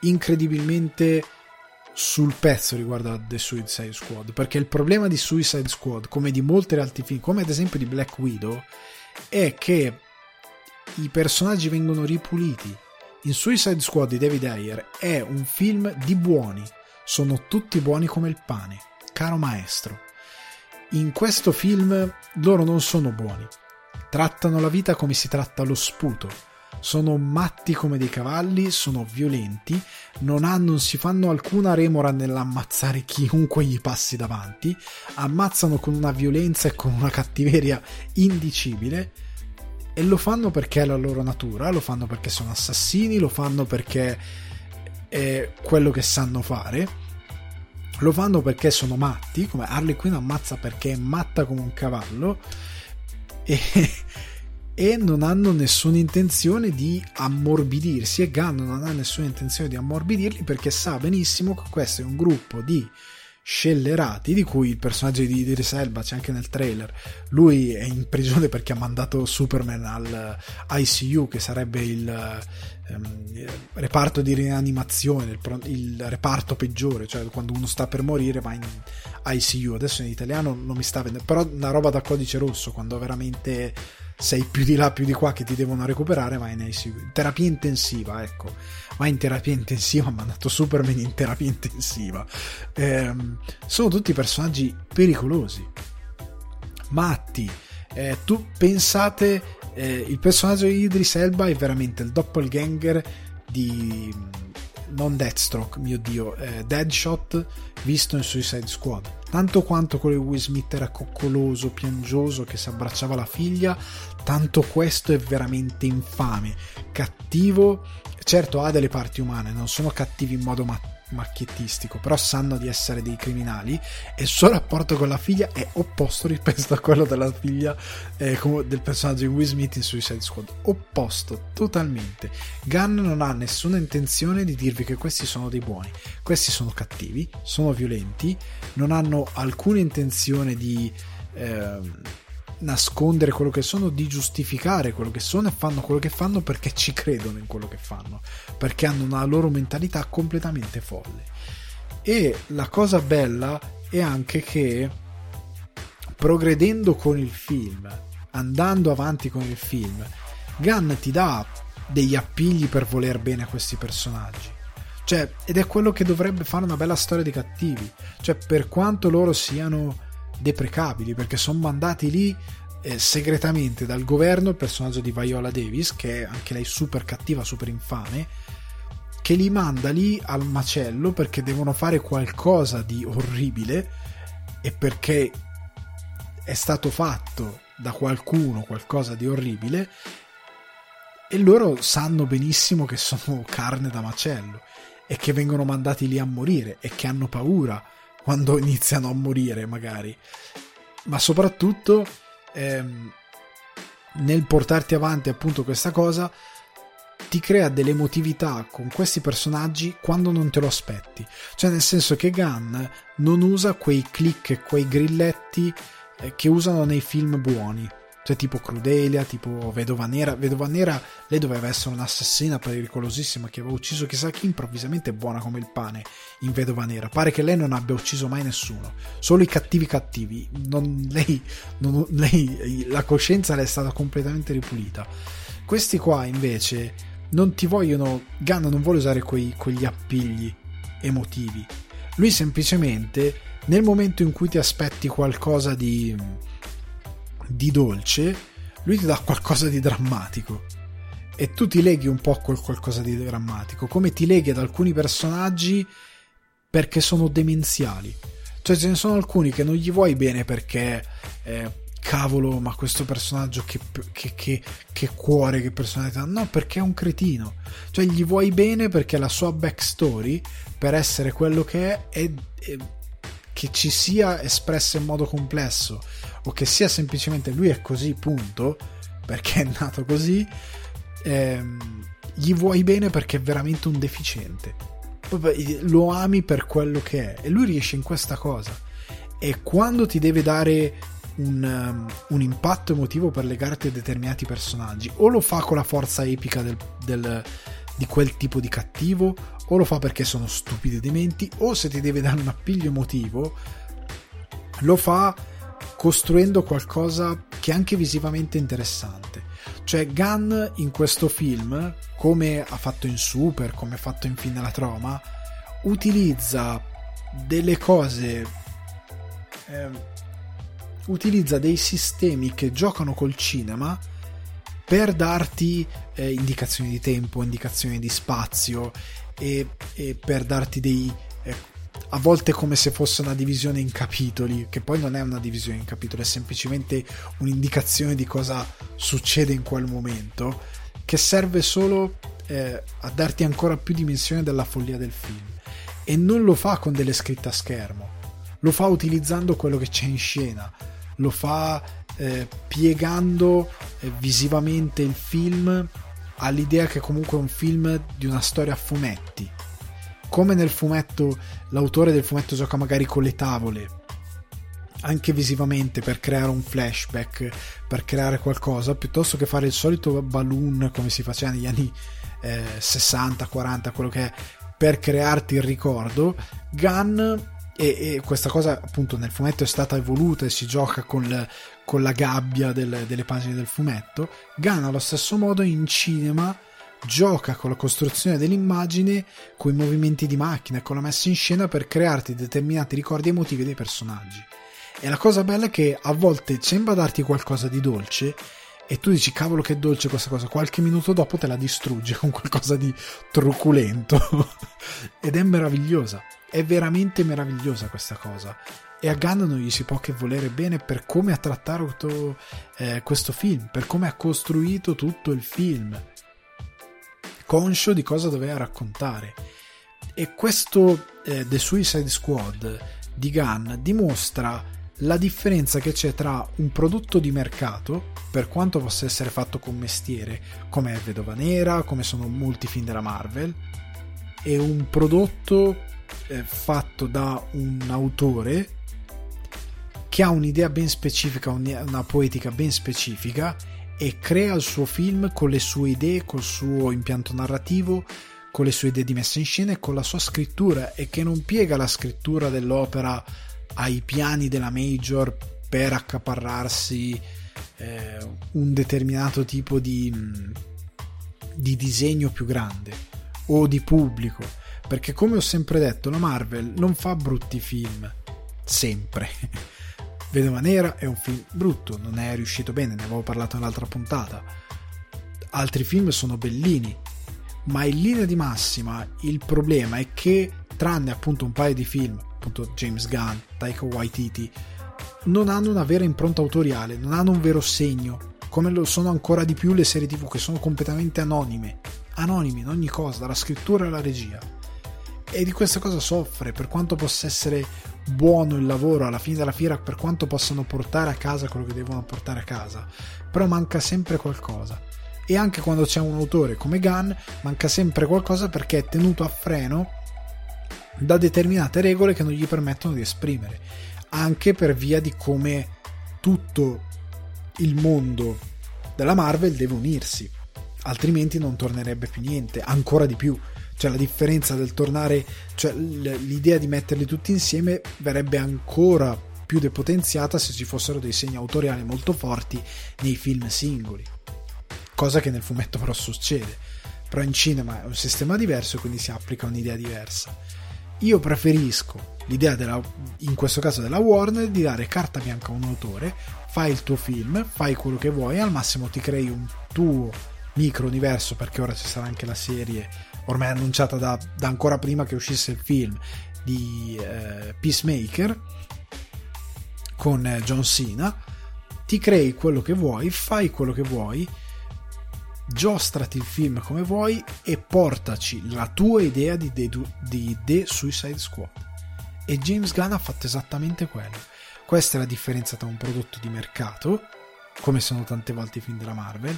incredibilmente sul pezzo riguardo a The Suicide Squad perché il problema di Suicide Squad come di molti altri film come ad esempio di Black Widow è che i personaggi vengono ripuliti. In Suicide Squad di David Ayer è un film di buoni, sono tutti buoni come il pane, caro maestro. In questo film loro non sono buoni, trattano la vita come si tratta lo sputo, sono matti come dei cavalli, sono violenti, non, hanno, non si fanno alcuna remora nell'ammazzare chiunque gli passi davanti, ammazzano con una violenza e con una cattiveria indicibile e lo fanno perché è la loro natura, lo fanno perché sono assassini, lo fanno perché è quello che sanno fare, lo fanno perché sono matti, come Harley Quinn ammazza perché è matta come un cavallo. E, e non hanno nessuna intenzione di ammorbidirsi e Gunn non ha nessuna intenzione di ammorbidirli perché sa benissimo che questo è un gruppo di scellerati di cui il personaggio di Idris Elba c'è anche nel trailer. Lui è in prigione perché ha mandato Superman al ICU che sarebbe il, um, reparto di rianimazione il, il, reparto peggiore cioè quando uno sta per morire va in ICU adesso in italiano non mi sta vedendo però una roba da codice rosso quando veramente sei più di là più di qua che ti devono recuperare vai in ICU terapia intensiva ecco ma in terapia intensiva, ha mandato Superman in terapia intensiva. Eh, sono tutti personaggi pericolosi, matti. Eh, tu pensate, eh, il personaggio di Idris Elba è veramente il doppelganger di non Deathstroke, mio dio, eh, Deadshot visto in Suicide Squad. Tanto quanto quello di Will Smith era coccoloso, piangioso, che si abbracciava la figlia, tanto questo è veramente infame, cattivo certo ha delle parti umane, non sono cattivi in modo ma- macchiettistico, però sanno di essere dei criminali e il suo rapporto con la figlia è opposto rispetto a quello della figlia eh, del personaggio di Will Smith in Suicide Squad. Opposto, totalmente. Gunn non ha nessuna intenzione di dirvi che questi sono dei buoni, questi sono cattivi, sono violenti, non hanno alcuna intenzione di... Eh, nascondere quello che sono, di giustificare quello che sono e fanno quello che fanno perché ci credono in quello che fanno, perché hanno una loro mentalità completamente folle. E la cosa bella è anche che progredendo con il film, andando avanti con il film, Gunn ti dà degli appigli per voler bene a questi personaggi. Cioè, ed è quello che dovrebbe fare una bella storia di cattivi. Cioè, per quanto loro siano deprecabili perché sono mandati lì eh, segretamente dal governo il personaggio di Viola Davis che è anche lei super cattiva, super infame che li manda lì al macello perché devono fare qualcosa di orribile e perché è stato fatto da qualcuno qualcosa di orribile e loro sanno benissimo che sono carne da macello e che vengono mandati lì a morire e che hanno paura quando iniziano a morire magari. Ma soprattutto ehm, nel portarti avanti appunto questa cosa ti crea delle emotività con questi personaggi quando non te lo aspetti. Cioè nel senso che Gunn non usa quei click quei grilletti eh, che usano nei film buoni cioè tipo Crudelia, tipo Vedova Nera. Vedova Nera, lei doveva essere un'assassina pericolosissima che aveva ucciso chissà chi, improvvisamente buona come il pane in Vedova Nera. Pare che lei non abbia ucciso mai nessuno, solo i cattivi cattivi. Non, lei, non, lei, la coscienza le è stata completamente ripulita. Questi qua invece non ti vogliono, Gunn non vuole usare quei, quegli appigli emotivi. Lui semplicemente nel momento in cui ti aspetti qualcosa di di dolce, lui ti dà qualcosa di drammatico. E tu ti leghi un po' a quel qualcosa di drammatico, come ti leghi ad alcuni personaggi perché sono demenziali. Cioè ce ne sono alcuni che non gli vuoi bene perché eh, cavolo, ma questo personaggio che, che, che, che, cuore, che personalità. No, perché è un cretino. Cioè gli vuoi bene perché la sua backstory, per essere quello che è, è, è che ci sia espressa in modo complesso o che sia semplicemente lui è così, punto, perché è nato così, ehm, gli vuoi bene perché è veramente un deficiente. Lo ami per quello che è e lui riesce in questa cosa. E quando ti deve dare un, um, un, impatto emotivo per legarti a determinati personaggi, o lo fa con la forza epica del, del, di quel tipo di cattivo, o lo fa perché sono stupidi e dementi, o se ti deve dare un appiglio emotivo, lo fa costruendo qualcosa che è anche visivamente interessante. Cioè Gunn in questo film, come ha fatto in Super, come ha fatto in Fin della Troma, utilizza delle cose eh, utilizza dei sistemi che giocano col cinema per darti eh, indicazioni di tempo, indicazioni di spazio e, e per darti dei a volte come se fosse una divisione in capitoli, che poi non è una divisione in capitoli, è semplicemente un'indicazione di cosa succede in quel momento, che serve solo eh, a darti ancora più dimensione della follia del film. E non lo fa con delle scritte a schermo, lo fa utilizzando quello che c'è in scena, lo fa eh, piegando eh, visivamente il film all'idea che comunque è un film di una storia a fumetti. Come nel fumetto, l'autore del fumetto gioca magari con le tavole, anche visivamente per creare un flashback, per creare qualcosa, piuttosto che fare il solito balloon come si faceva negli anni eh, 60, 40, quello che è, per crearti il ricordo, Gunn e, e, questa cosa appunto nel fumetto è stata evoluta e si gioca con, le, con la gabbia del, delle pagine del fumetto. Gunn allo stesso modo in cinema gioca con la costruzione dell'immagine, con i movimenti di macchina con la messa in scena per crearti determinati ricordi emotivi dei personaggi. E la cosa bella è che a volte sembra darti qualcosa di dolce e tu dici cavolo che dolce questa cosa, qualche minuto dopo te la distrugge con qualcosa di truculento. Ed è meravigliosa, è veramente meravigliosa questa cosa. E a Gunn non gli si può che volere bene per come ha trattato eh, questo film, per come ha costruito tutto il film, conscio di cosa doveva raccontare. E questo eh, The Suicide Squad di Gunn dimostra la differenza che c'è tra un prodotto di mercato, per quanto possa essere fatto con mestiere, come è Vedova Nera, come sono molti film della Marvel, e un prodotto eh, fatto da un autore che ha un'idea ben specifica, una poetica ben specifica e crea il suo film con le sue idee, col suo impianto narrativo, con le sue idee di messa in scena e con la sua scrittura e che non piega la scrittura dell'opera ai piani della major per accaparrarsi eh, un determinato tipo di, di disegno più grande o di pubblico. Perché come ho sempre detto la Marvel non fa brutti film sempre Vedova Nera è un film brutto non è riuscito bene ne avevo parlato nell'altra puntata altri film sono bellini ma in linea di massima il problema è che tranne appunto un paio di film appunto James Gunn, Taika Waititi, non hanno una vera impronta autoriale, non hanno un vero segno, come lo sono ancora di più le serie tv che sono completamente anonime, anonime in ogni cosa, dalla scrittura alla regia. E di questa cosa soffre, per quanto possa essere buono il lavoro alla fine della fiera, per quanto possano portare a casa quello che devono portare a casa, però manca sempre qualcosa. E anche quando c'è un autore come Gunn, manca sempre qualcosa perché è tenuto a freno da determinate regole che non gli permettono di esprimere, anche per via di come tutto il mondo della Marvel deve unirsi, altrimenti non tornerebbe più niente, ancora di più. Cioè la differenza del tornare, cioè l'idea di metterli tutti insieme verrebbe ancora più depotenziata se ci fossero dei segni autoriali molto forti nei film singoli. Cosa che nel fumetto però succede. Però in cinema è un sistema diverso quindi si applica un'idea diversa. Io preferisco l'idea della, in questo caso della Warner, di dare carta bianca a un autore, fai il tuo film, fai quello che vuoi, al massimo ti crei un tuo micro universo perché ora ci sarà anche la serie ormai annunciata da, da ancora prima che uscisse il film di eh, Peacemaker con eh, John Cena ti crei quello che vuoi fai quello che vuoi giostrati il film come vuoi e portaci la tua idea di The, di The Suicide Squad. E James Gunn ha fatto esattamente quello. Questa è la differenza tra un prodotto di mercato, come sono tante volte i film della Marvel,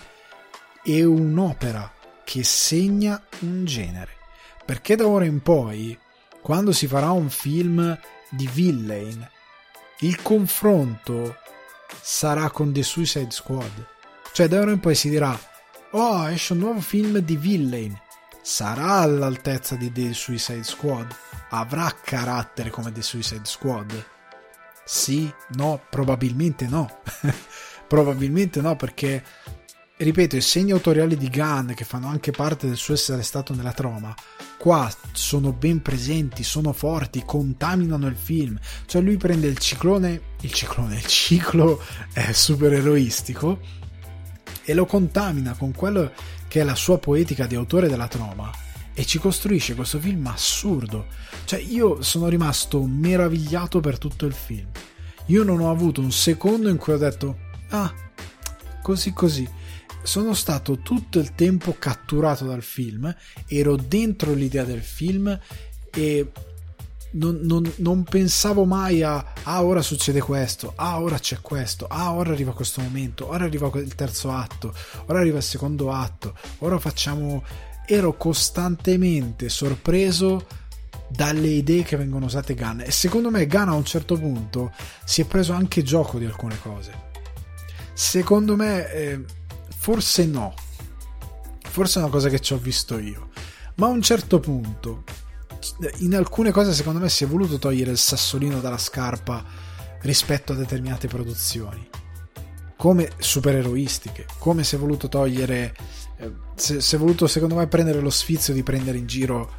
e un'opera che segna un genere. Perché da ora in poi, quando si farà un film di villain, il confronto sarà con The Suicide Squad. Cioè da ora in poi si dirà Oh, esce un nuovo film di Villain. Sarà all'altezza di The Suicide Squad? Avrà carattere come The Suicide Squad? Sì, no, probabilmente no. probabilmente no, perché ripeto, i segni autoriali di Gunn che fanno anche parte del suo essere stato nella troma, qua sono ben presenti, sono forti, contaminano il film. Cioè lui prende il ciclone, il ciclone, il ciclo è super eroistico e lo contamina con quello che è la sua poetica di autore della troma e ci costruisce questo film assurdo. Cioè io sono rimasto meravigliato per tutto il film. Io non ho avuto un secondo in cui ho detto ah, così così. Sono stato tutto il tempo catturato dal film, ero dentro l'idea del film e non, non, non, pensavo mai a ah ora succede questo, ah ora c'è questo, ah ora arriva questo momento, ora arriva il terzo atto, ora arriva il secondo atto, ora facciamo... Ero costantemente sorpreso dalle idee che vengono usate Gunn e secondo me Gunn a un certo punto si è preso anche gioco di alcune cose. Secondo me eh, forse no, forse è una cosa che ci ho visto io, ma a un certo punto in alcune cose secondo me si è voluto togliere il sassolino dalla scarpa rispetto a determinate produzioni. Come supereroistiche come si è voluto togliere eh, si è voluto secondo me prendere lo sfizio di prendere in giro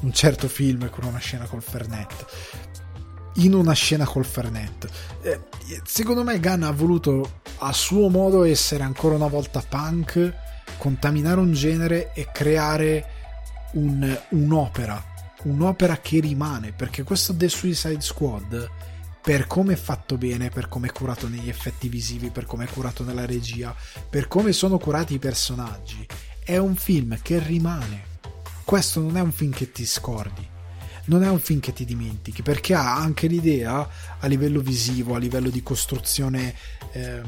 un certo film con una scena col Fernet in una scena col Fernet eh, secondo me Gunn ha voluto a suo modo essere ancora una volta punk contaminare un genere e creare un, un'opera un'opera che rimane, perché questo The Suicide Squad, per come è fatto bene, per come è curato negli effetti visivi, per come è curato nella regia, per come sono curati i personaggi, è un film che rimane. Questo non è un film che ti scordi, non è un film che ti dimentichi, perché ha anche l'idea a livello visivo, a livello di costruzione eh,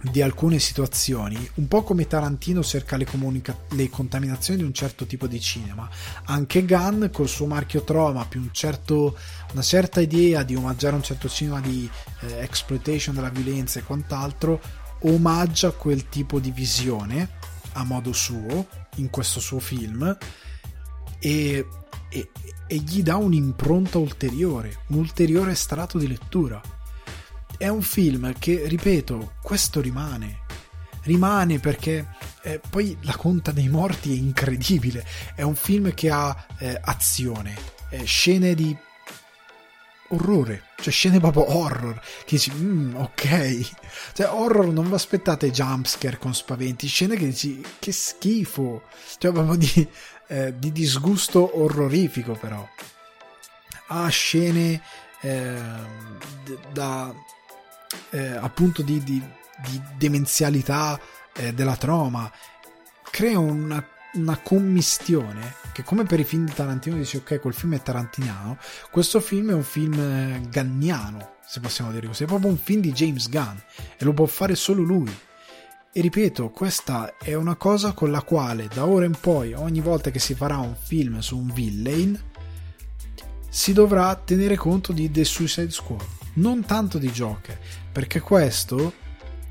di alcune situazioni, un po' come Tarantino cerca le, comunica- le contaminazioni di un certo tipo di cinema, anche Gunn col suo marchio Troma più un certo, una certa idea di omaggiare un certo cinema di eh, exploitation della violenza e quant'altro, omaggia quel tipo di visione a modo suo in questo suo film e, e, e gli dà un'impronta ulteriore, un ulteriore strato di lettura è un film che, ripeto, questo rimane. Rimane perché eh, poi la conta dei morti è incredibile. È un film che ha eh, azione, eh, scene di orrore, cioè scene proprio horror. Che dici, mm, ok. Cioè, horror non vi aspettate jumpscare con spaventi, scene che dici, che schifo. Cioè, proprio di, eh, di disgusto orrorifico, però. Ha scene ehm, da eh, appunto di, di, di demenzialità eh, della troma, crea una, una commistione che come per i film di Tarantino dici ok quel film è tarantiniano, questo film è un film eh, ganniano, se possiamo dire così, è proprio un film di James Gunn e lo può fare solo lui. E ripeto, questa è una cosa con la quale da ora in poi, ogni volta che si farà un film su un villain, si dovrà tenere conto di The Suicide Squad. Non tanto di Joker, perché questo,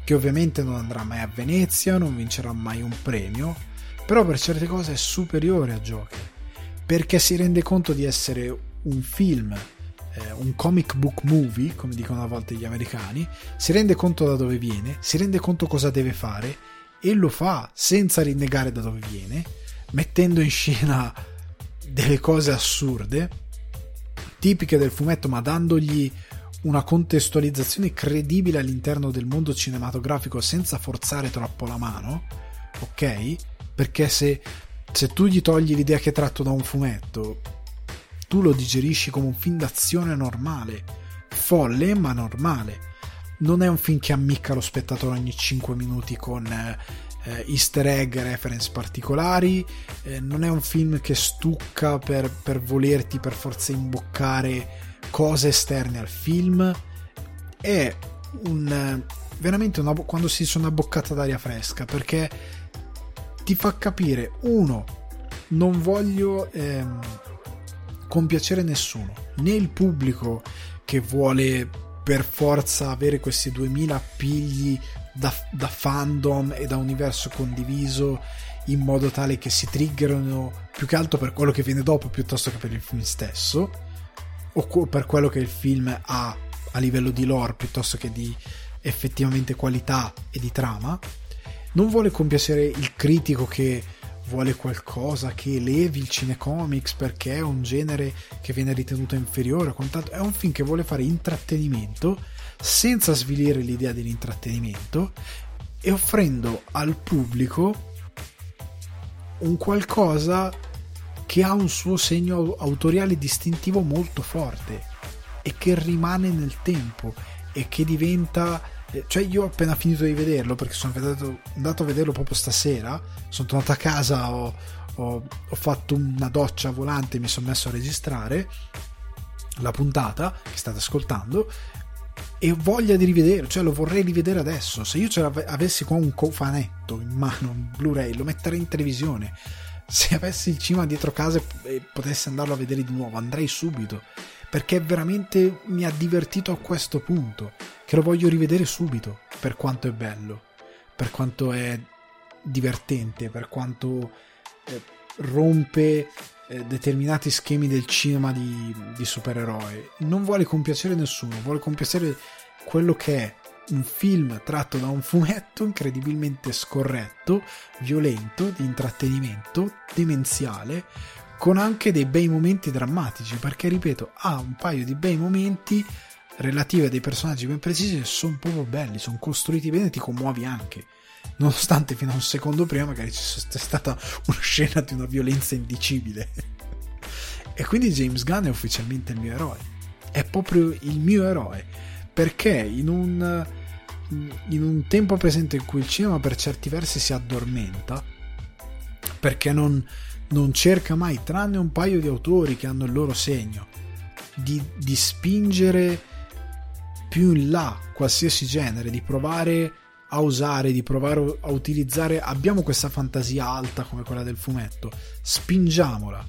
che ovviamente non andrà mai a Venezia, non vincerà mai un premio, però per certe cose è superiore a Joker, perché si rende conto di essere un film, eh, un comic book movie, come dicono a volte gli americani, si rende conto da dove viene, si rende conto cosa deve fare e lo fa senza rinnegare da dove viene, mettendo in scena delle cose assurde, tipiche del fumetto, ma dandogli una contestualizzazione credibile all'interno del mondo cinematografico senza forzare troppo la mano, ok? Perché se, se tu gli togli l'idea che è tratto da un fumetto, tu lo digerisci come un film d'azione normale, folle ma normale. Non è un film che ammicca lo spettatore ogni 5 minuti con eh, easter egg, reference particolari, eh, non è un film che stucca per, per volerti per forza imboccare cose esterne al film. È un veramente una, quando si dice una boccata d'aria fresca perché ti fa capire uno non voglio ehm, compiacere nessuno né il pubblico che vuole per forza avere questi 2000 pigli da, da fandom e da universo condiviso in modo tale che si triggerano più che altro per quello che viene dopo piuttosto che per il film stesso o per quello che il film ha a livello di lore piuttosto che di effettivamente qualità e di trama. Non vuole compiacere il critico che vuole qualcosa che elevi il cinecomics perché è un genere che viene ritenuto inferiore. È un film che vuole fare intrattenimento senza svilire l'idea dell'intrattenimento e offrendo al pubblico un qualcosa che ha un suo segno autoriale distintivo molto forte e che rimane nel tempo e che diventa cioè io ho appena finito di vederlo perché sono andato, andato a vederlo proprio stasera sono tornato a casa ho, ho, ho fatto una doccia volante mi sono messo a registrare la puntata che state ascoltando e ho voglia di rivedere, cioè lo vorrei rivedere adesso. Se io avessi qua un cofanetto in mano, un Blu-ray, lo metterei in televisione. Se avessi il cinema dietro casa e potessi andarlo a vedere di nuovo, andrei subito. Perché veramente mi ha divertito a questo punto, che lo voglio rivedere subito, per quanto è bello, per quanto è divertente, per quanto eh, rompe eh, determinati schemi del cinema di, di supereroi. Non vuole compiacere nessuno, vuole compiacere quello che è un film tratto da un fumetto incredibilmente scorretto, violento, di intrattenimento, demenziale, con anche dei bei momenti drammatici, perché ripeto, ha un paio di bei momenti relativi a dei personaggi ben precisi che sono proprio belli, sono costruiti bene e ti commuovi anche nonostante fino a un secondo prima magari ci sia stata una scena di una violenza indicibile. e quindi James Gunn è ufficialmente il mio eroe. È proprio il mio eroe. Perché in un, in un tempo presente in cui il cinema per certi versi si addormenta, perché non, non cerca mai, tranne un paio di autori che hanno il loro segno, di, di spingere più in là qualsiasi genere, di provare a usare, di provare a utilizzare, abbiamo questa fantasia alta come quella del fumetto, spingiamola,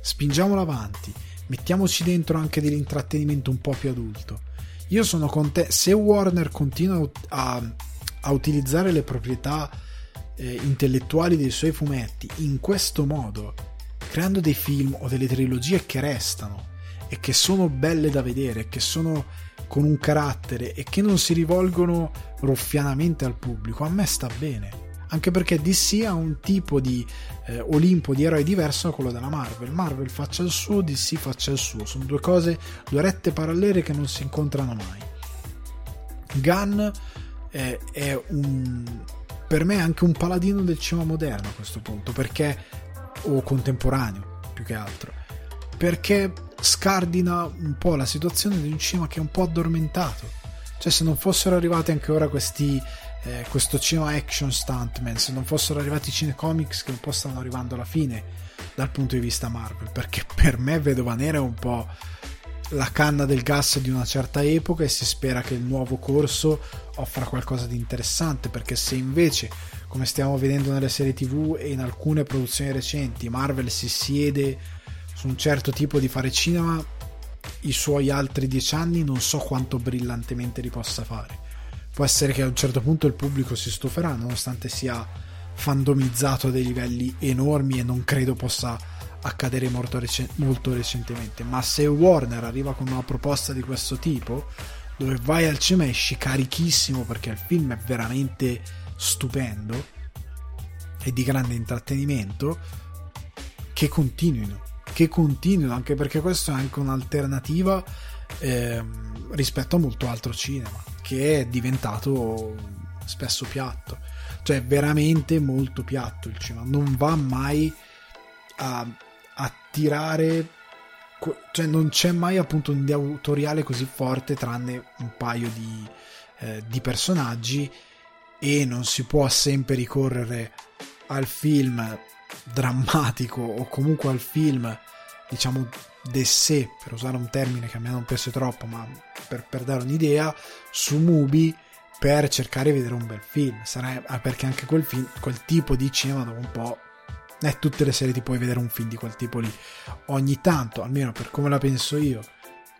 spingiamola avanti, mettiamoci dentro anche dell'intrattenimento un po' più adulto. Io sono con te, se Warner continua a, a utilizzare le proprietà eh, intellettuali dei suoi fumetti in questo modo, creando dei film o delle trilogie che restano e che sono belle da vedere, che sono con un carattere e che non si rivolgono ruffianamente al pubblico, a me sta bene. Anche perché DC ha un tipo di eh, Olimpo di eroi diverso da quello della Marvel. Marvel faccia il suo, DC faccia il suo. Sono due cose, due rette parallele che non si incontrano mai. Gunn eh, è un, per me anche un paladino del cinema moderno a questo punto, perché o contemporaneo più che altro. Perché scardina un po' la situazione di un cinema che è un po' addormentato. Cioè, se non fossero arrivati anche ora questi. Eh, questo cinema action stuntman, se non fossero arrivati i cinecomics che un po' stanno arrivando alla fine dal punto di vista Marvel, perché per me Vedova Nera è un po' la canna del gas di una certa epoca e si spera che il nuovo corso offra qualcosa di interessante, perché se invece, come stiamo vedendo nelle serie tv e in alcune produzioni recenti, Marvel si siede su un certo tipo di fare cinema i suoi altri dieci anni non so quanto brillantemente li possa fare. Può essere che a un certo punto il pubblico si stuferà nonostante sia fandomizzato a dei livelli enormi e non credo possa accadere molto, rec- molto recentemente. Ma se Warner arriva con una proposta di questo tipo dove vai al cinema e esci carichissimo perché il film è veramente stupendo e di grande intrattenimento che continuino che continuino, anche perché questa è anche un'alternativa eh, rispetto a molto altro cinema, che è diventato spesso piatto, cioè veramente molto piatto il cinema, non va mai a, a tirare cioè non c'è mai appunto un autoriale così forte tranne un paio di, eh, di personaggi e non si può sempre ricorrere al film drammatico o comunque al film diciamo d'essè per usare un termine che a me non piace troppo ma per, per dare un'idea su Mubi per cercare di vedere un bel film. Sarà, perché anche quel, film, quel tipo di cinema dopo un po' è tutte le serie ti puoi vedere un film di quel tipo lì ogni tanto almeno per come la penso io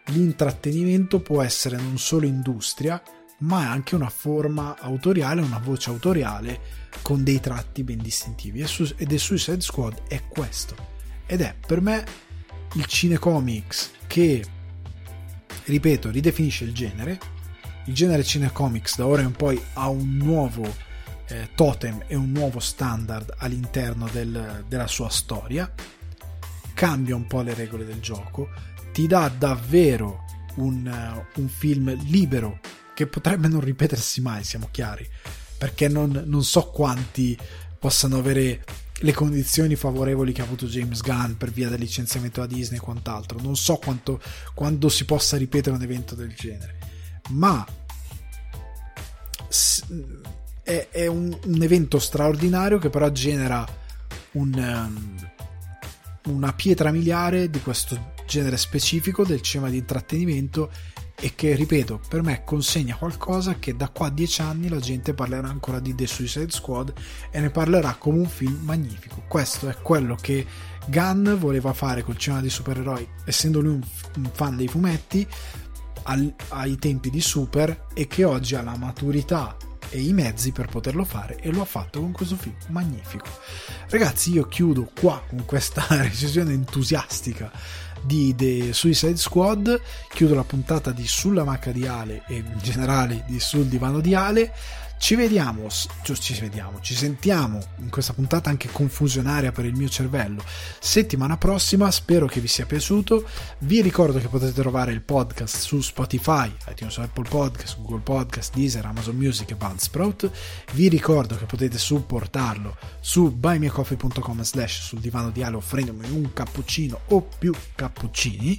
l'intrattenimento può essere non solo industria ma è anche una forma autoriale, una voce autoriale con dei tratti ben distintivi. Ed è Suicide Squad è questo. Ed è per me il cinecomics che, ripeto, ridefinisce il genere. Il genere cinecomics da ora in poi ha un nuovo eh, totem e un nuovo standard all'interno del, della sua storia. Cambia un po' le regole del gioco, ti dà davvero un, uh, un film libero che potrebbe non ripetersi mai, siamo chiari, perché non, non so quanti possano avere le condizioni favorevoli che ha avuto James Gunn per via del licenziamento da Disney e quant'altro. Non so quanto, quando si possa ripetere un evento del genere, ma è, è un, un, evento straordinario che però genera un, um, una pietra miliare di questo genere specifico del cinema di intrattenimento e che, ripeto, per me consegna qualcosa che da qua a dieci anni la gente parlerà ancora di The Suicide Squad e ne parlerà come un film magnifico. Questo è quello che Gunn voleva fare col cinema di supereroi, essendo lui un fan dei fumetti al, ai tempi di Super e che oggi ha la maturità e i mezzi per poterlo fare e lo ha fatto con questo film magnifico. Ragazzi, io chiudo qua con questa recensione entusiastica di The Suicide Squad, chiudo la puntata di Sulla Macca di Ale e in generale di Sul Divano di Ale. Ci vediamo, ci vediamo, ci sentiamo in questa puntata anche confusionaria per il mio cervello. Settimana prossima, spero che vi sia piaciuto. Vi ricordo che potete trovare il podcast su Spotify, iTunes Apple Podcast, Google Podcast, Deezer, Amazon Music e Buzzsprout. Vi ricordo che potete supportarlo su buymeacoffee.com slash sul divano di Ale offrendomi un cappuccino o più cappuccini.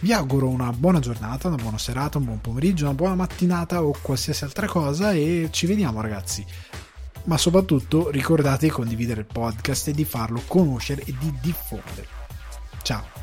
Vi auguro una buona giornata, una buona serata, un buon pomeriggio, una buona mattinata o qualsiasi altra cosa e ci vediamo ragazzi. Ma soprattutto ricordate di condividere il podcast e di farlo conoscere e di diffondere. Ciao!